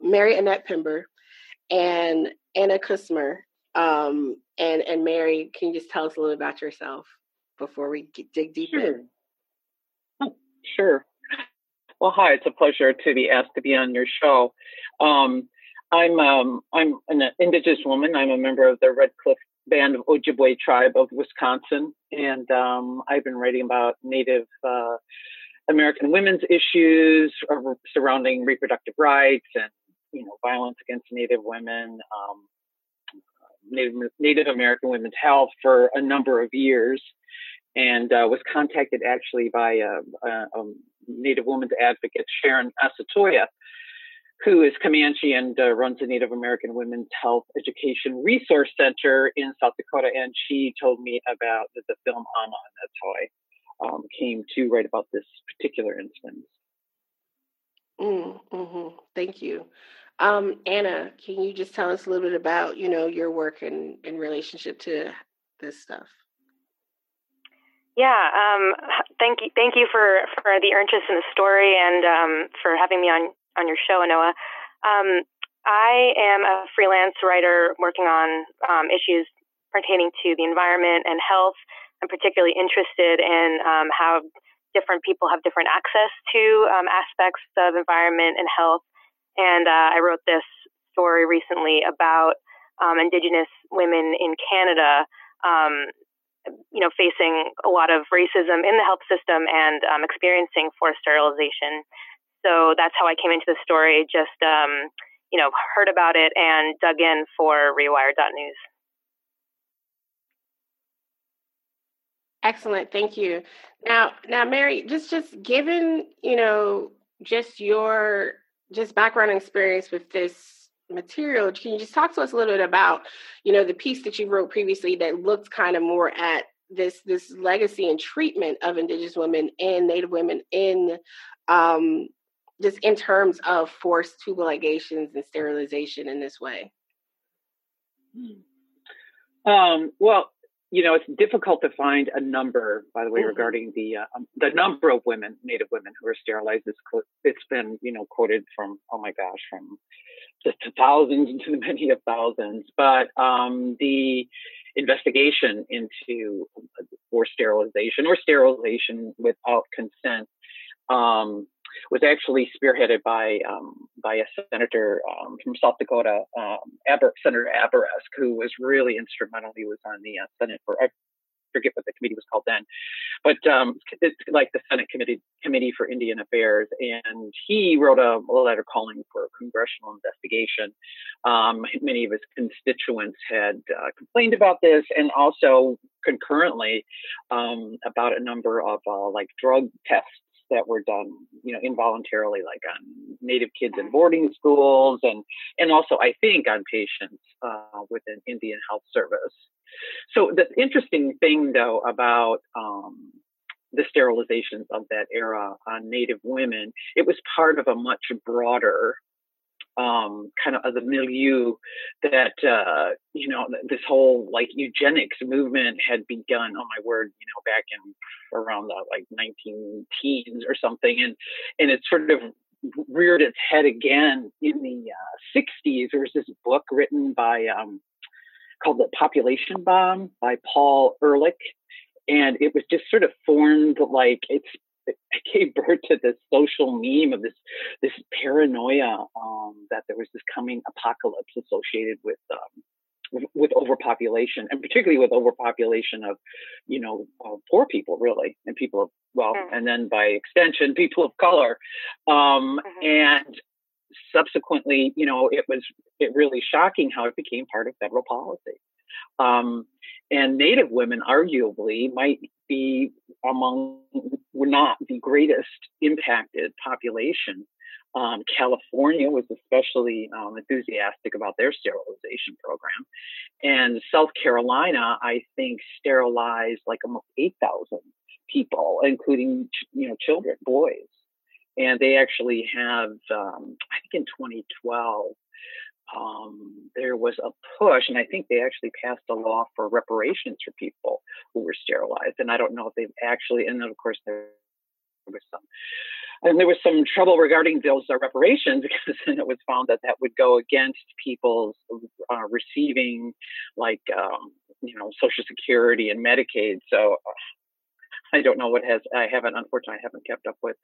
Mary Annette Pember and Anna Kusmer. Um, and and Mary, can you just tell us a little about yourself before we dig deep sure. in? Sure. Well, hi. It's a pleasure to be asked to be on your show. Um, I'm um, I'm an Indigenous woman. I'm a member of the Red Cliff Band of Ojibwe tribe of Wisconsin, and um, I've been writing about Native uh, American women's issues surrounding reproductive rights and you know, violence against Native women, um, Native, Native American women's health for a number of years, and uh, was contacted actually by a, a, a, Native women's advocate, Charon Asetoyer, who is Comanche and uh, runs the Native American Women's Health Education Resource Center in South Dakota. And she told me about the, the film Ama, and that's how I um, came to write about this particular instance. Mm, hmm Thank you. Um, Anna, can you just tell us a little bit about, you know, your work in, in relationship to this stuff? Yeah, um, thank you, thank you for, for the interest in the story and um, for having me on on your show, Anoa. Um, I am a freelance writer working on um, issues pertaining to the environment and health. I'm particularly interested in um, how different people have different access to um, aspects of environment and health and uh, I wrote this story recently about um, Indigenous women in Canada, um, you know, facing a lot of racism in the health system and um, experiencing forced sterilization. So that's how I came into the story. Just um, you know, heard about it and dug in for Rewire.news. Excellent, thank you. Now, now, Mary, just just given you know just your just background experience with this material, can you just talk to us a little bit about, you know, the piece that you wrote previously that looked kind of more at this this legacy and treatment of Indigenous women and Native women in um, just in terms of forced tubal ligations and sterilization in this way? Um, well, you know, it's difficult to find a number, by the way, mm-hmm. regarding the uh, um, the number of women, Native women who are sterilized. It's, it's been, you know, quoted from, oh my gosh, from just thousands to many of thousands. But um, the investigation into forced sterilization or sterilization without consent um, was actually spearheaded by um, by a senator um, from South Dakota, um, Aber, Senator Abourezk, who was really instrumental. He was on the uh, Senate for I forget what the committee was called then, but um, it's like the Senate committee committee for Indian Affairs, and he wrote a, a letter calling for a congressional investigation. Um, many of his constituents had uh, complained about this, and also concurrently um, about a number of uh, like drug tests that were done, you know, involuntarily, like on Native kids in boarding schools, and and also I think on patients uh, within Indian Health Service. So the interesting thing, though, about um, the sterilizations of that era on Native women, it was part of a much broader um, kind of the milieu that uh, you know this whole like eugenics movement had begun. Oh my word, you know, back in around the like 19 teens or something, and and it sort of reared its head again in the uh, 60s. There was this book written by um, called The Population Bomb by Paul Ehrlich. And it was just sort of formed like it's I gave birth to this social meme of this this paranoia um, that there was this coming apocalypse associated with um, with, with, overpopulation, and particularly with overpopulation of you know uh, poor people, really, and people of well, mm-hmm. and then by extension, people of color, um, mm-hmm. and subsequently, you know, it was it really shocking how it became part of federal policy. Um, and Native women, arguably, might be among were not the greatest impacted population. Um, California was especially um, enthusiastic about their sterilization program, and South Carolina, I think, sterilized like almost eight thousand people, including you know children, boys. And they actually have, um, I think, in 2012, um, there was a push, and I think they actually passed a law for reparations for people who were sterilized. And I don't know if they've actually, and then of course there was some, and there was some trouble regarding those uh, reparations because it was found that that would go against people's uh, receiving like um, you know Social Security and Medicaid. So uh, I don't know what has. I haven't, unfortunately, I haven't kept up with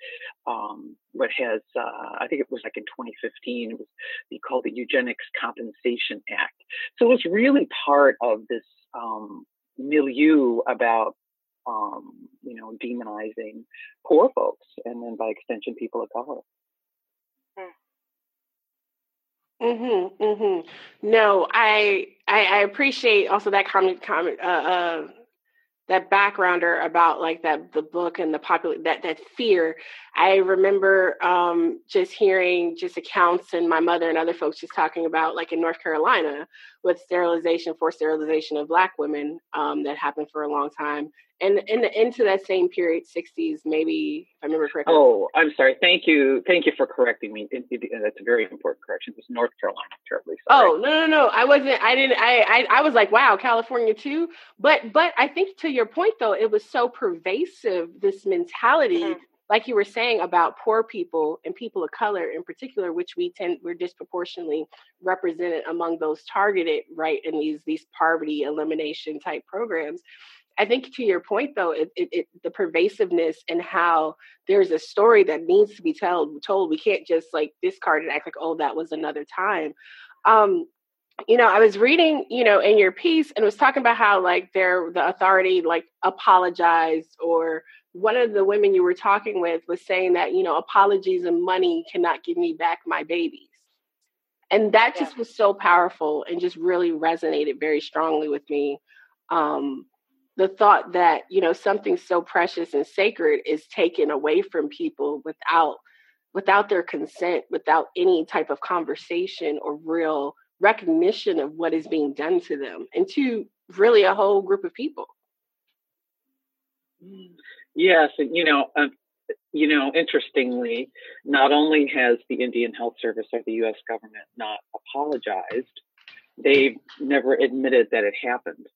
um, what has. Uh, I think it was like in 2015. It was called the Eugenics Compensation Act. So it was really part of this um, milieu about um, you know demonizing poor folks, and then by extension, people of color. Mhm. Mhm. No, I, I I appreciate also that comment comment uh, uh that backgrounder about like that the book and the popular that that fear. I remember um just hearing just accounts and my mother and other folks just talking about like in north carolina with sterilization for sterilization of black women um that happened for a long time and in into that same period, 60s, maybe if I remember correctly. Oh, I'm sorry. Thank you. Thank you for correcting me. It, it, that's a very important correction. It was North Carolina. Terribly sorry. Oh no, no, no. I wasn't. I didn't. I, I, I was like, wow, California too. But, but I think to your point though, it was so pervasive. This mentality. Mm-hmm. Like you were saying about poor people and people of color in particular, which we tend we're disproportionately represented among those targeted right in these these poverty elimination type programs I think to your point, though, it, it, it, the pervasiveness and how there's a story that needs to be told. Told, we can't just like discard and act like, oh, that was another time. Um, you know, I was reading, you know, in your piece and was talking about how like there the authority like apologized or one of the women you were talking with was saying that, you know, apologies and money cannot give me back my babies. And that yeah. just was so powerful and just really resonated very strongly with me. Um, the thought that you know something so precious and sacred is taken away from people without without their consent without any type of conversation or real recognition of what is being done to them and to really a whole group of people. Yes and you know um, you know interestingly not only has the indian health service or the us government not apologized they've never admitted that it happened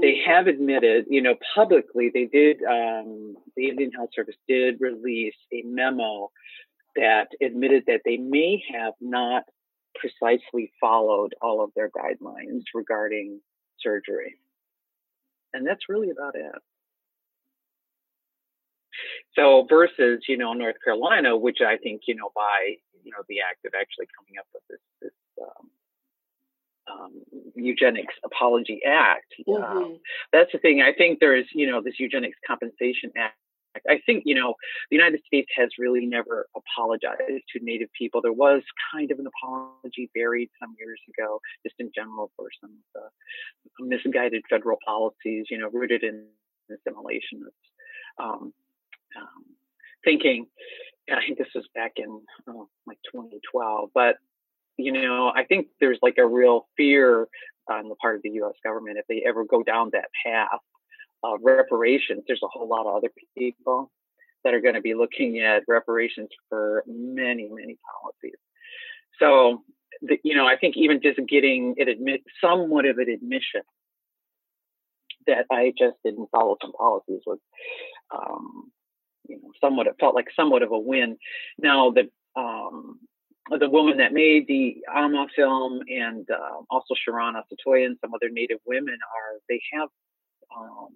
they have admitted, you know, publicly, they did, um, the Indian Health Service did release a memo that admitted that they may have not precisely followed all of their guidelines regarding surgery. And that's really about it. So versus, you know, North Carolina, which I think, you know, by, you know, the act of actually coming up with this, this um, um, eugenics apology act. Um, mm-hmm. Um, that's the thing. I think there is, you know, this eugenics compensation act. I think, you know, the United States has really never apologized to Native people. There was kind of an apology buried some years ago, just in general for some of the misguided federal policies, you know, rooted in assimilation um, um, thinking. I think this was back in oh, like 2012, but you know, I think there's like a real fear on the part of the U.S. government if they ever go down that path of reparations. There's a whole lot of other people that are going to be looking at reparations for many, many policies. So, the, you know, I think even just getting it admit somewhat of an admission that I just didn't follow some policies was, um, you know, somewhat it felt like somewhat of a win. Now the um, the woman that made the Ama film and uh, also Charon Asetoyer and some other Native women are they have um,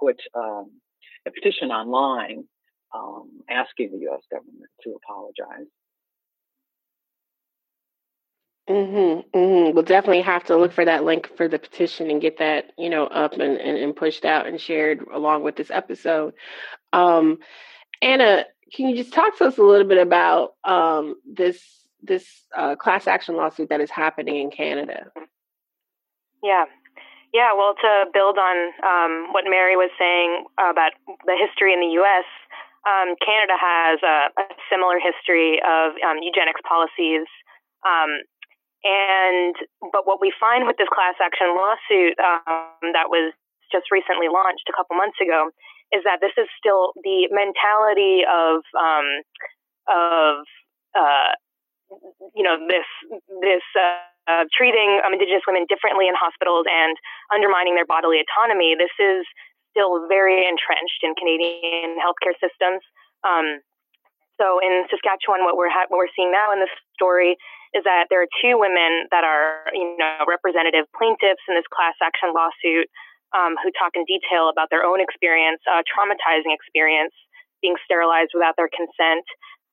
put um, a petition online um, asking the U.S. government to apologize. Mm-hmm, mm-hmm. We'll definitely have to look for that link for the petition and get that, you know, up and, and, and pushed out and shared along with this episode. Um, Anna, can you just talk to us a little bit about um, this this uh, class action lawsuit that is happening in Canada? Yeah. Yeah, well, to build on um, what Mary was saying about the history in the U.S., um, Canada has a, a, similar history of um, eugenics policies. Um, and but what we find with this class action lawsuit um, that was just recently launched a couple months ago is that this is still the mentality of um, of uh, you know this this uh, treating um, Indigenous women differently in hospitals and undermining their bodily autonomy. This is still very entrenched in Canadian healthcare systems. Um, so in Saskatchewan, what we're ha- what we're seeing now in this story is that there are two women that are you know representative plaintiffs in this class action lawsuit um, who talk in detail about their own experience, uh, traumatizing experience, being sterilized without their consent.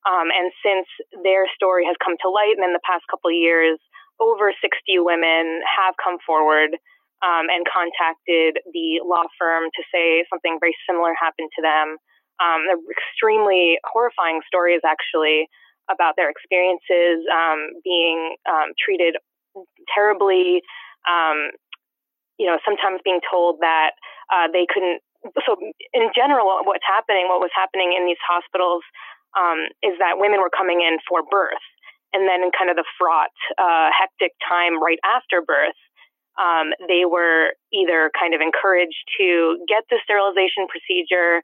Um, and since their story has come to light, and in the past couple of years, over 60 women have come forward um, and contacted the law firm to say something very similar happened to them. Um, they're extremely horrifying stories, actually, about their experiences um, being um, treated terribly. Um, you know, sometimes being told that uh, they couldn't. So, in general, what's happening, what was happening in these hospitals um, is that women were coming in for birth. And then in kind of the fraught, uh, hectic time right after birth, um, they were either kind of encouraged to get the sterilization procedure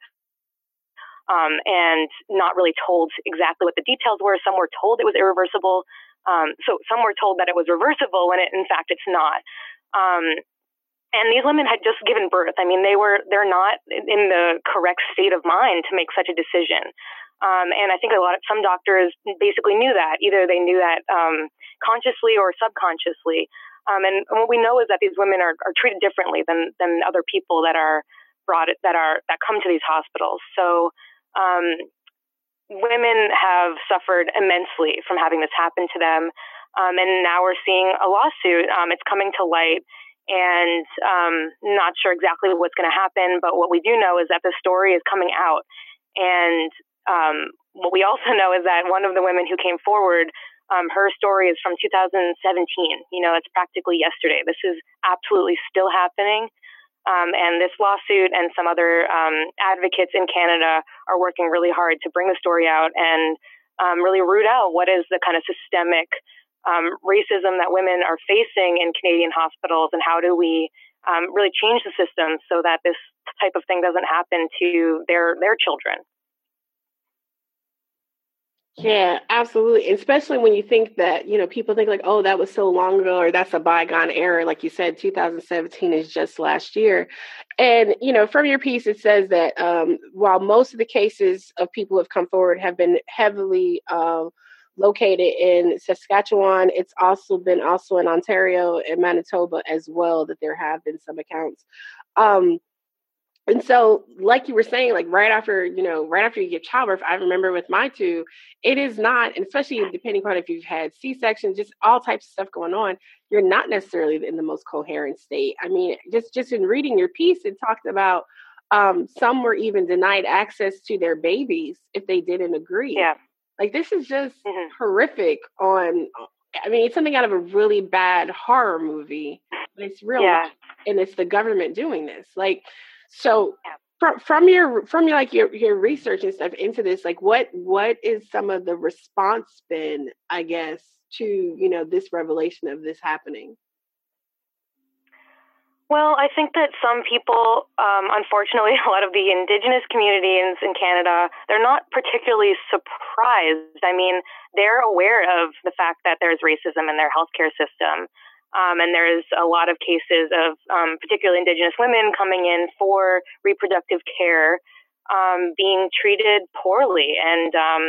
um, and not really told exactly what the details were. Some were told it was irreversible. Um, so some were told that it was reversible when it, in fact, it's not. Um, and these women had just given birth. I mean, they were they're not in the correct state of mind to make such a decision. Um, and I think a lot of some doctors basically knew that. Either they knew that um, consciously or subconsciously. Um, and, what we know is that these women are, are treated differently than than other people that are brought that are that come to these hospitals. So um, women have suffered immensely from having this happen to them. Um, and now we're seeing a lawsuit. Um, it's coming to light and um, not sure exactly what's going to happen. But what we do know is that the story is coming out, and um, what we also know is that one of the women who came forward, um, her story is from 2017. You know, it's practically yesterday. This is absolutely still happening. Um, and this lawsuit and some other um, advocates in Canada are working really hard to bring the story out and um, really root out what is the kind of systemic um, racism that women are facing in Canadian hospitals and how do we really change the system so that this type of thing doesn't happen to their their children. Yeah, absolutely. Especially when you think that, you know, people think like, oh, that was so long ago or that's a bygone era. Like you said, 2017 is just last year. And, you know, from your piece, it says that um, while most of the cases of people who have come forward have been heavily uh, located in Saskatchewan, it's also been also in Ontario and Manitoba as well that there have been some accounts. Um, and so like you were saying like right after you know right after you give childbirth i remember with my two it is not and especially depending on if you've had c-section just all types of stuff going on you're not necessarily in the most coherent state i mean just just in reading your piece it talked about um, some were even denied access to their babies if they didn't agree yeah like this is just mm-hmm. horrific on I mean, it's something out of a really bad horror movie, but it's real, yeah. and it's the government doing this. Like, so from from your from your like your your research and stuff into this, like what what is some of the response been, I guess, to you know this revelation of this happening? Well, I think that some people, um, unfortunately, a lot of the indigenous communities in Canada, they're not particularly surprised. I mean, they're aware of the fact that there's racism in their healthcare system. Um, and there's a lot of cases of um, particularly Indigenous women coming in for reproductive care um, being treated poorly. And um,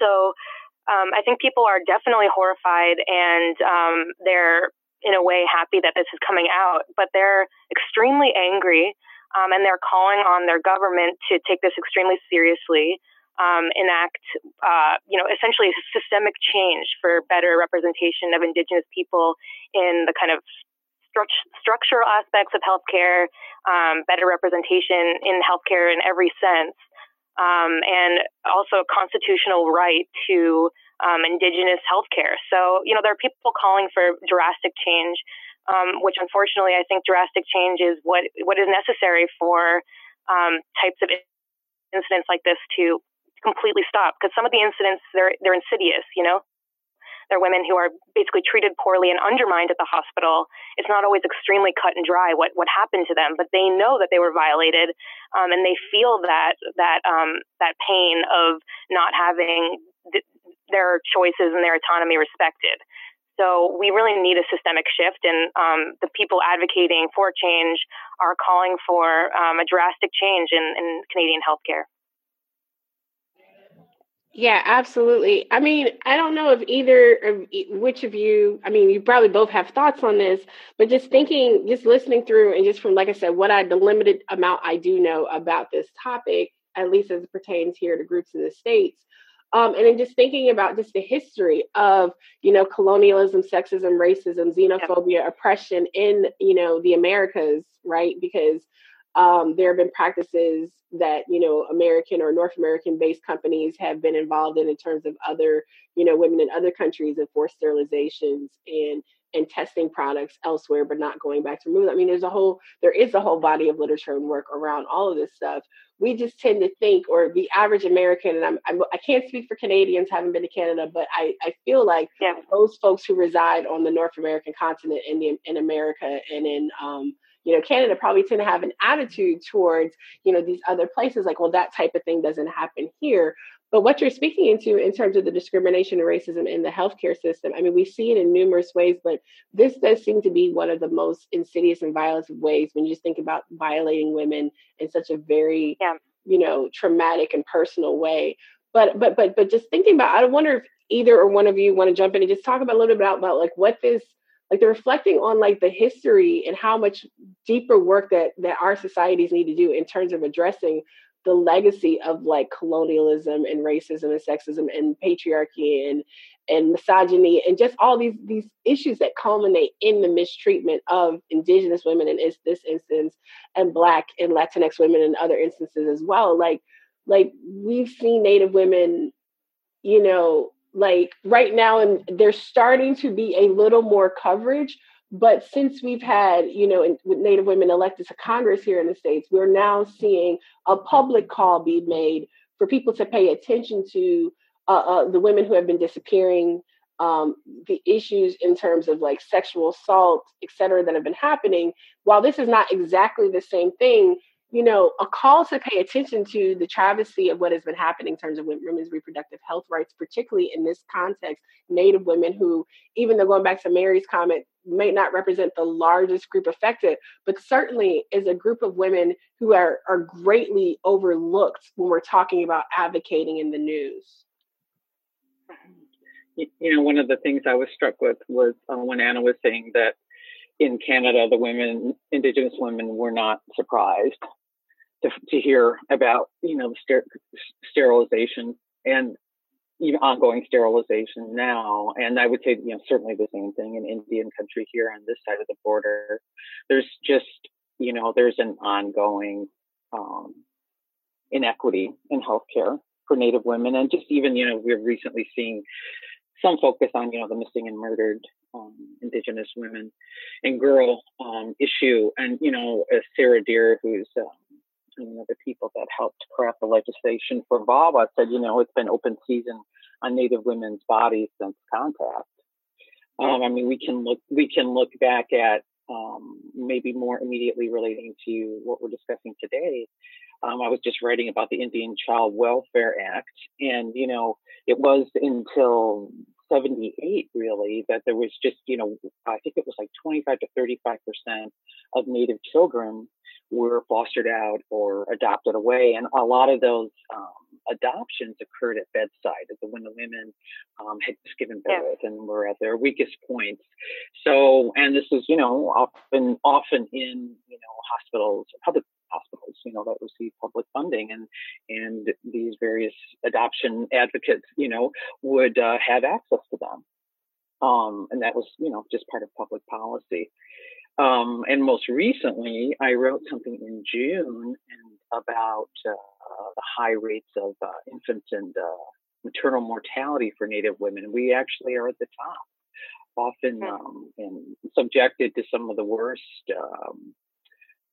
so um, I think people are definitely horrified and um, they're, in a way, happy that this is coming out, but they're extremely angry. and they're calling on their government to take this extremely seriously um, enact, uh, you know, essentially systemic change for better representation of Indigenous people in the kind of stru- structural aspects of healthcare, um, better representation in healthcare in every sense, um, and also a constitutional right to um, Indigenous healthcare. So, you know, there are people calling for drastic change, um, which unfortunately I think drastic change is what what is necessary for um, types of incidents like this to completely stop because some of the incidents they're they're insidious, you know. They're women who are basically treated poorly and undermined at the hospital. It's not always extremely cut and dry what, what happened to them, but they know that they were violated, um, and they feel that that um, that pain of not having th- their choices and their autonomy respected. So we really need a systemic shift, and um, the people advocating for change are calling for um, a drastic change in, in Canadian healthcare. Yeah, absolutely. I mean, I don't know if either of which of you, I mean, you probably both have thoughts on this, but just thinking, just listening through, and just from, like I said, what I, the limited amount I do know about this topic, at least as it pertains here to groups in the States. Um, and then just thinking about just the history of, you know, colonialism, sexism, racism, xenophobia, oppression in, you know, the Americas, right? Because um, there have been practices that you know American or North American based companies have been involved in in terms of other you know women in other countries and forced sterilizations and and testing products elsewhere, but not going back to remove. I mean, there's a whole there is a whole body of literature and work around all of this stuff. We just tend to think, or the average American, and I'm, I'm I can not speak for Canadians, haven't been to Canada, but I I feel like yeah. those folks who reside on the North American continent in the in America and in um, you know, Canada probably tend to have an attitude towards, you know, these other places like, well, that type of thing doesn't happen here. But what you're speaking into in terms of the discrimination and racism in the healthcare system, I mean, we see it in numerous ways, but this does seem to be one of the most insidious and violent ways when you just think about violating women in such a very, yeah. you know, traumatic and personal way. But but but but just thinking about, I wonder if either or one of you want to jump in and just talk about a little bit about, about like what this like they're reflecting on like the history and how much deeper work that that our societies need to do in terms of addressing the legacy of like colonialism and racism and sexism and patriarchy and and misogyny and just all these these issues that culminate in the mistreatment of indigenous women in this instance and black and latinx women in other instances as well. Like like we've seen native women you know like right now and there's starting to be a little more coverage but since we've had you know with native women elected to congress here in the states we're now seeing a public call be made for people to pay attention to uh, uh, the women who have been disappearing um, the issues in terms of like sexual assault et cetera that have been happening. While this is not exactly the same thing you know, a call to pay attention to the travesty of what has been happening in terms of women's reproductive health rights, particularly in this context, Native women who, even though going back to Mary's comment, may not represent the largest group affected, but certainly is a group of women who are, are greatly overlooked when we're talking about advocating in the news. You know, one of the things I was struck with was uh, when Anna was saying that in Canada, the women, Indigenous women, were not surprised to, to hear about, you know, ster- sterilization and even ongoing sterilization now. And I would say, you know, certainly the same thing in Indian country here on this side of the border. There's just, you know, there's an ongoing um, inequity in healthcare for Native women, and just even, you know, we're recently seeing some focus on, you know, the missing and murdered um, Indigenous women and girl um, issue. And, you know, Sarah Deer, who's um, one of the people that helped craft the legislation for VAWA, said, you know, it's been open season on Native women's bodies since contact. Um, I mean, we can look we can look back at um, maybe more immediately relating to what we're discussing today. Um, I was just writing about the Indian Child Welfare Act, and you know, it was until 78 really that there was just you know i think it was like 25 to 35 percent of native children were fostered out or adopted away and a lot of those um, adoptions occurred at bedside when the women um, had just given birth yeah. and were at their weakest points so and this is you know often often in you know hospitals public hospitals, you know, that receive public funding, and and these various adoption advocates, you know, would uh, have access to them, um, and that was, you know, just part of public policy. Um, and most recently, I wrote something in June and about uh, the high rates of uh, infant and uh, maternal mortality for Native women. We actually are at the top often um, and subjected to some of the worst um,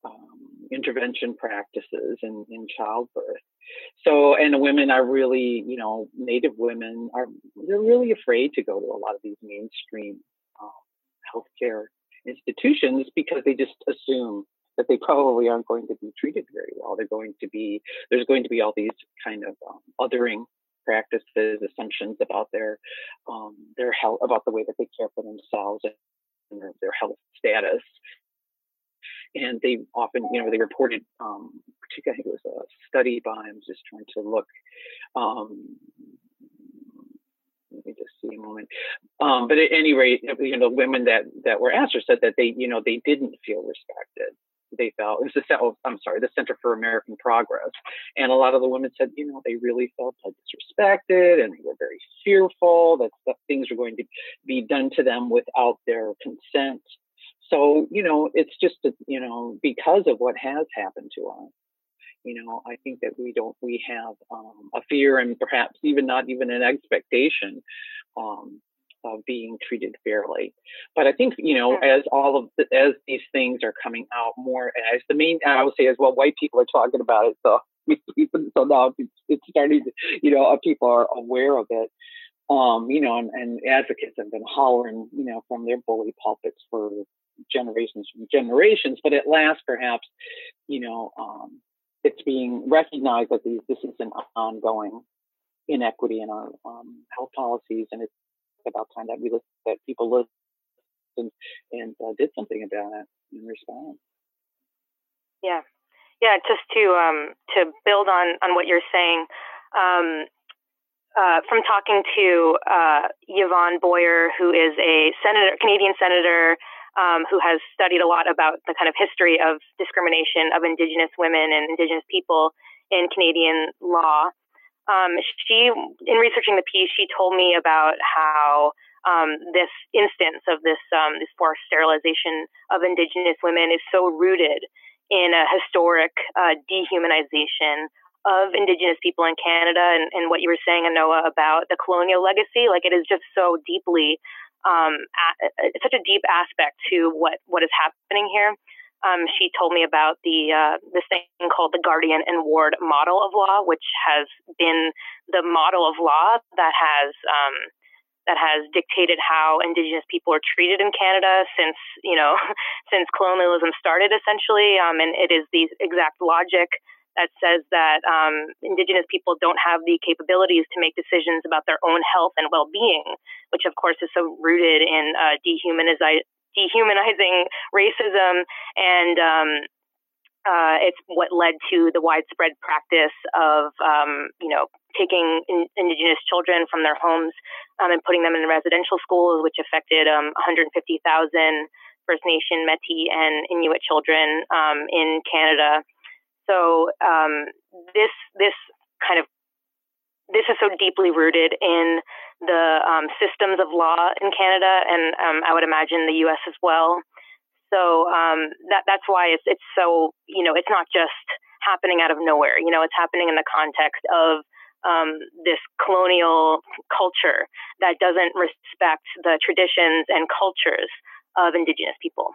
um, intervention practices in, in childbirth. So, and women are really, you know, Native women are they're really afraid to go to a lot of these mainstream um, healthcare institutions because they just assume that they probably aren't going to be treated very well. They're going to be there's going to be all these kind of um, othering practices, assumptions about their um, their health, about the way that they care for themselves and their, their health status and they often, you know, they reported, um, particularly, I think it was a study by, I'm just trying to look, um, let me just see a moment. Um, but at any rate, you know, women that that were asked or said that they, you know, they didn't feel respected. They felt it was the oh, I'm sorry, the Center for American Progress, and a lot of the women said, you know, they really felt like disrespected, and they were very fearful that, things were going to be done to them without their consent so you know it's just you know because of what has happened to us you know i think that we don't we have um, a fear and perhaps even not even an expectation um, of being treated fairly. But i think you know as all of the, as these things are coming out more as the main i would say as well white people are talking about it so so now it's starting to, you know people are aware of it. Um, you know, and, and, advocates have been hollering, you know, from their bully pulpits for generations from generations, but at last, perhaps, you know, um, it's being recognized that these, this is an ongoing inequity in our um, health policies, and it's about time that we look that people listened and uh, did something about it in response. Yeah, yeah. Just to um, to build on on what you're saying. Um, uh, from talking to uh, Yvonne Boyer, who is a senator, Canadian senator um, who has studied a lot about the kind of history of discrimination of Indigenous women and Indigenous people in Canadian law. Um, she, in researching the piece, she told me about how um, this instance of this um, this forced sterilization of Indigenous women is so rooted in a historic uh, dehumanization of Indigenous people in Canada, and, and what you were saying, Anoa, about the colonial legacy. Like it is just so deeply um, a, such a deep aspect to what what is happening here. Um, she told me about the uh, this thing called the guardian and ward model of law, which has been the model of law that has um, that has dictated how Indigenous people are treated in Canada since you know since colonialism started, essentially. Um, and it is the exact logic that says that um, Indigenous people don't have the capabilities to make decisions about their own health and well-being, which of course is so rooted in uh, dehumanizing racism and um, uh, it's what led to the widespread practice of, um, you know, taking in, indigenous children from their homes um, and putting them in residential schools, which affected um, 150,000 First Nation, Métis, and Inuit children um, in Canada. So um, this this kind of this is so deeply rooted in the um, systems of law in Canada, and I would imagine the U.S. as well. So um, that that's why it's it's so you know it's not just happening out of nowhere. You know, it's happening in the context of um, this colonial culture that doesn't respect the traditions and cultures of Indigenous people.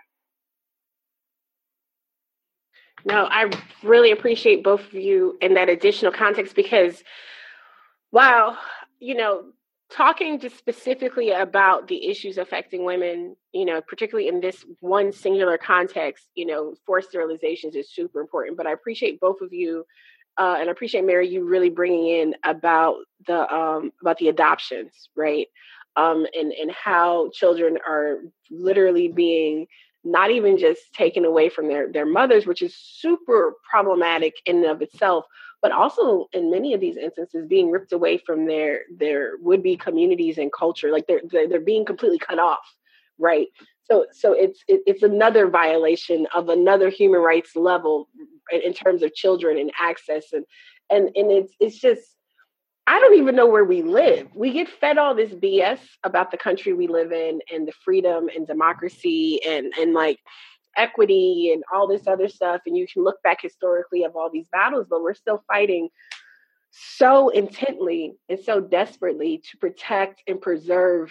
No, I really appreciate both of you in that additional context because, wow, you know, talking just specifically about the issues affecting women, you know, particularly in this one singular context, you know, forced sterilizations is super important. But I appreciate both of you, uh, and I appreciate Mary you really bringing in about the um, about the adoptions, right? Um, and and how children are literally being not even just taken away from their their mothers, which is super problematic in and of itself, but also in many of these instances being ripped away from their their would be communities and culture. Like they're, they're they're being completely cut off right? So so it's it, it's another violation of another human rights level in terms of children and access and and and it's it's just I don't even know where we live. We get fed all this BS about the country we live in and the freedom and democracy and and like equity and all this other stuff. And you can look back historically of all these battles, but we're still fighting so intently and so desperately to protect and preserve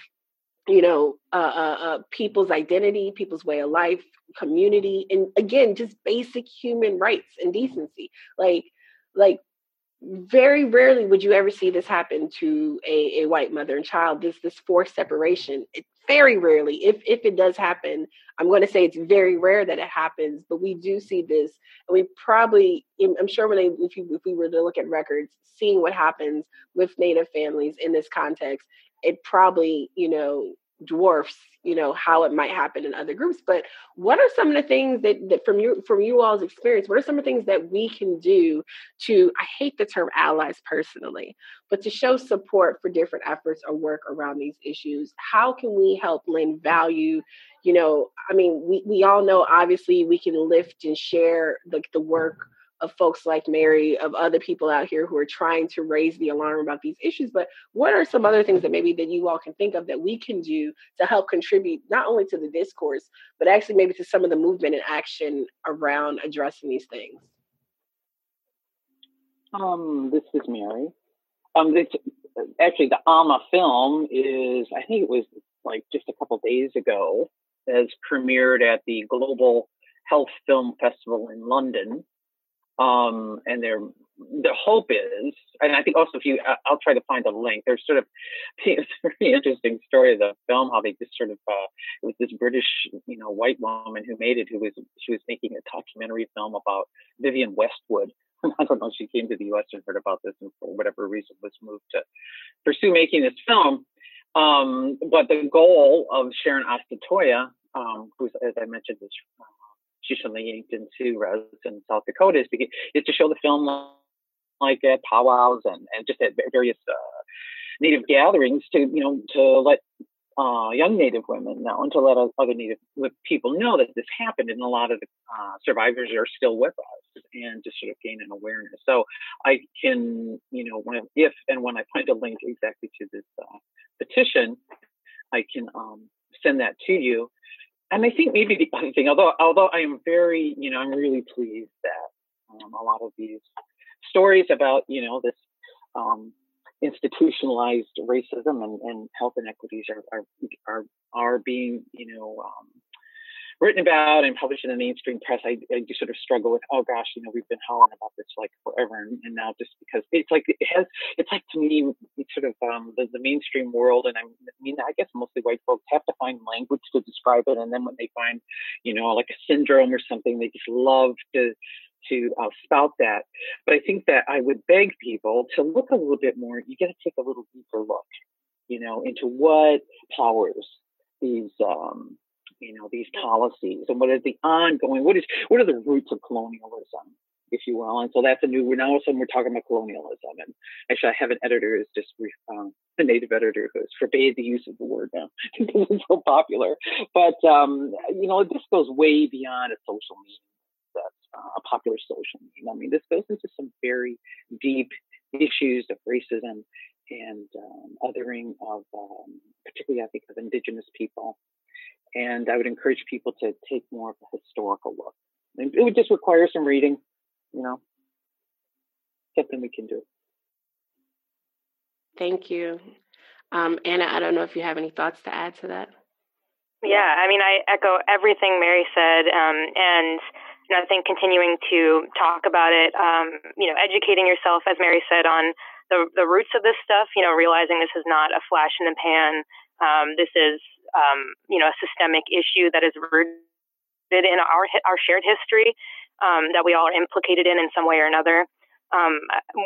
you know uh, uh, uh, people's identity people's way of life community and again just basic human rights and decency like like very rarely would you ever see this happen to a, a white mother and child this this forced separation. It very rarely. If if it does happen i'm going to say it's very rare that it happens but we do see this and we probably i'm sure when they if, you, if we were to look at records seeing what happens with native families in this context it probably you know dwarfs you know how it might happen in other groups but what are some of the things that, that from you from you all's experience what are some of the things that we can do to i hate the term allies personally but to show support for different efforts or work around these issues? How can we help lend value? You know i mean we, we all know obviously we can lift and share the, the work of folks like Mary, of other people out here who are trying to raise the alarm about these issues. But what are some other things that maybe that you all can think of that we can do to help contribute not only to the discourse, but actually maybe to some of the movement and action around addressing these things? Um, this is Mary. Um, this, actually, the Ama film is, I think it was like just a couple days ago, has premiered at the Global Health Film Festival in London. Um, and their the hope is, and I think also if you, I'll try to find a link. There's sort of a very interesting story of the film how they just sort of uh, it was this British you know white woman who made it who was she was making a documentary film about Vivienne Westwood. I don't know. She came to the U.S. and heard about this, and for whatever reason was moved to pursue making this film. Um, but the goal of Charon Asetoyer, um, who's as I mentioned is she's from the Yankton in South Dakota, is, to, is to show the film like at powwows and, and just at various uh, Native gatherings to, you know, to let uh, young Native women know and to let other Native people know that this happened, and a lot of the uh, survivors are still with us, and just sort of gain an awareness. So I can, you know, when if and when I find a link exactly to this uh, petition, I can um, send that to you and I think maybe the other thing, although although I am very, you know, I'm really pleased that um, a lot of these stories about, you know, this um, institutionalized racism and, and health inequities are, are are are being, you know, um, written about and published in the mainstream press, I, I do sort of struggle with, oh gosh, you know, we've been hollering about this like forever, and, and now just because it's like it has, it's like to me, it's sort of um, the, the mainstream world, and I mean, I guess mostly white folks have to find language to describe it, and then when they find, you know, like a syndrome or something, they just love to to uh, spout that. But I think that I would beg people to look a little bit more. You got to take a little deeper look, you know, into what powers these um, you know these policies and what is the ongoing what is what are the roots of colonialism if you will? And so that's a new now all of a sudden we're talking about colonialism. And actually i have an editor who's just um, a native editor who's forbade the use of the word now because it's so popular. But um, you know this goes way beyond a social media that's uh, a popular social media. I mean this goes into some very deep issues of racism and um, othering of um, particularly i think of indigenous people and I would encourage people to take more of a historical look. And it would just require some reading, you know, something we can do. Thank you. Um, Anna, I don't know if you have any thoughts to add to that. Yeah, I mean, I echo everything Mary said, um, and you know, I think continuing to talk about it, um, you know, educating yourself, as Mary said, on the the roots of this stuff. You know, realizing this is not a flash in the pan. Um, this is um, you know, a systemic issue that is rooted in our our shared history um, that we all are implicated in in some way or another. Um,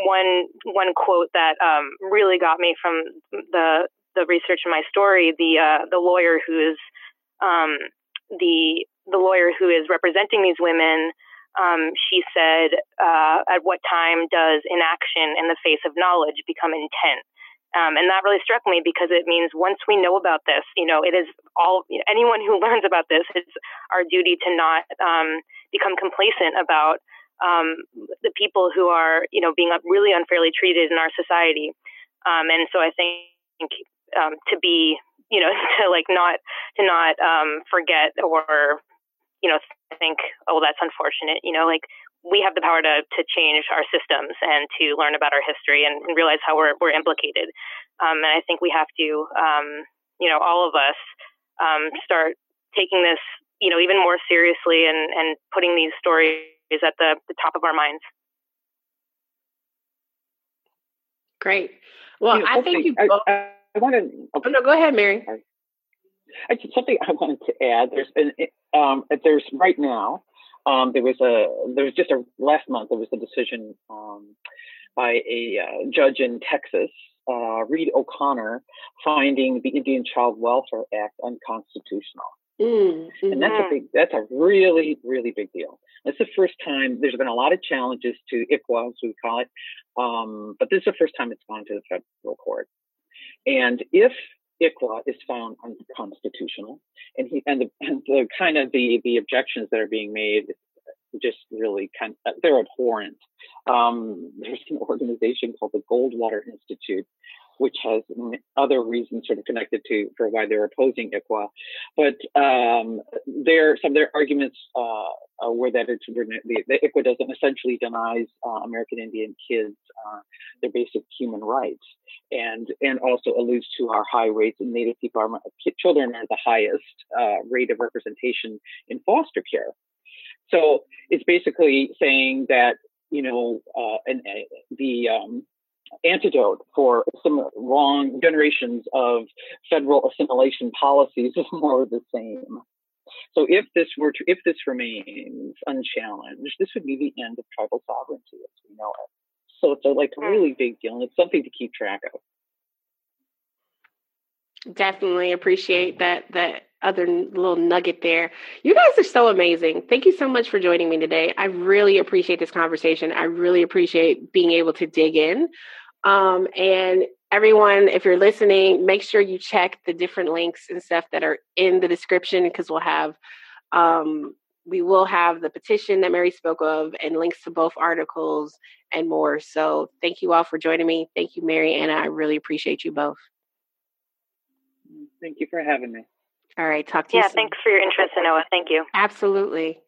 one one quote that um, really got me from the the research in my story, the uh, the lawyer who is um, the the lawyer who is representing these women. Um, she said, uh, "At what time does inaction in the face of knowledge become intent?" Um, and that really struck me because it means once we know about this, you know, it is all anyone who learns about this, it's our duty to not um, become complacent about um, the people who are, you know, being really unfairly treated in our society. Um, and so I think um, to be, you know, to like not to not um, forget or, you know, think, oh, that's unfortunate. You know, like we have the power to, to change our systems and to learn about our history and, and realize how we're, we're implicated. Um, and I think we have to, um, you know, all of us um, start taking this, you know, even more seriously and, and putting these stories at the, the top of our minds. Great. Well, You know, I think you I, both. I, I want to. Oh, no, go ahead, Mary. I just something I wanted to add. There's an um, there's right now um, there was a there was just a last month there was a decision um, by a uh, judge in Texas, uh, Reed O'Connor, finding the Indian Child Welfare Act unconstitutional. Mm, And that's a big, that's a really, really big deal. It's the first time there's been a lot of challenges to ICWA, as we call it, um, but this is the first time it's gone to the federal court. And if ICWA is found unconstitutional, and he and the, and the kind of the the objections that are being made just really kind of they're abhorrent. Um, there's an organization called the Goldwater Institute, which has other reasons sort of connected to for why they're opposing ICWA. But um, there, some of their arguments uh, uh, were that it's the, the ICWA doesn't essentially denies uh, American Indian kids uh, their basic human rights, and and also alludes to our high rates in Native people. Our children are the highest uh, rate of representation in foster care. So it's basically saying that you know uh, and uh, the um, antidote for some long generations of federal assimilation policies is more of the same. So if this were to, if this remains unchallenged, this would be the end of tribal sovereignty as we know it. So it's a like a really big deal, and it's something to keep track of. Definitely appreciate that that other little nugget there. You guys are so amazing. Thank you so much for joining me today. I really appreciate this conversation. I really appreciate being able to dig in. Um, and everyone, if you're listening, make sure you check the different links and stuff that are in the description because we'll have um, we will have the petition that Mary spoke of and links to both articles and more. So thank you all for joining me. Thank you, Mary Anna. I really appreciate you both. Thank you for having me. All right, talk to you Yeah, thanks for your interest in NOAA. Thank you. Absolutely.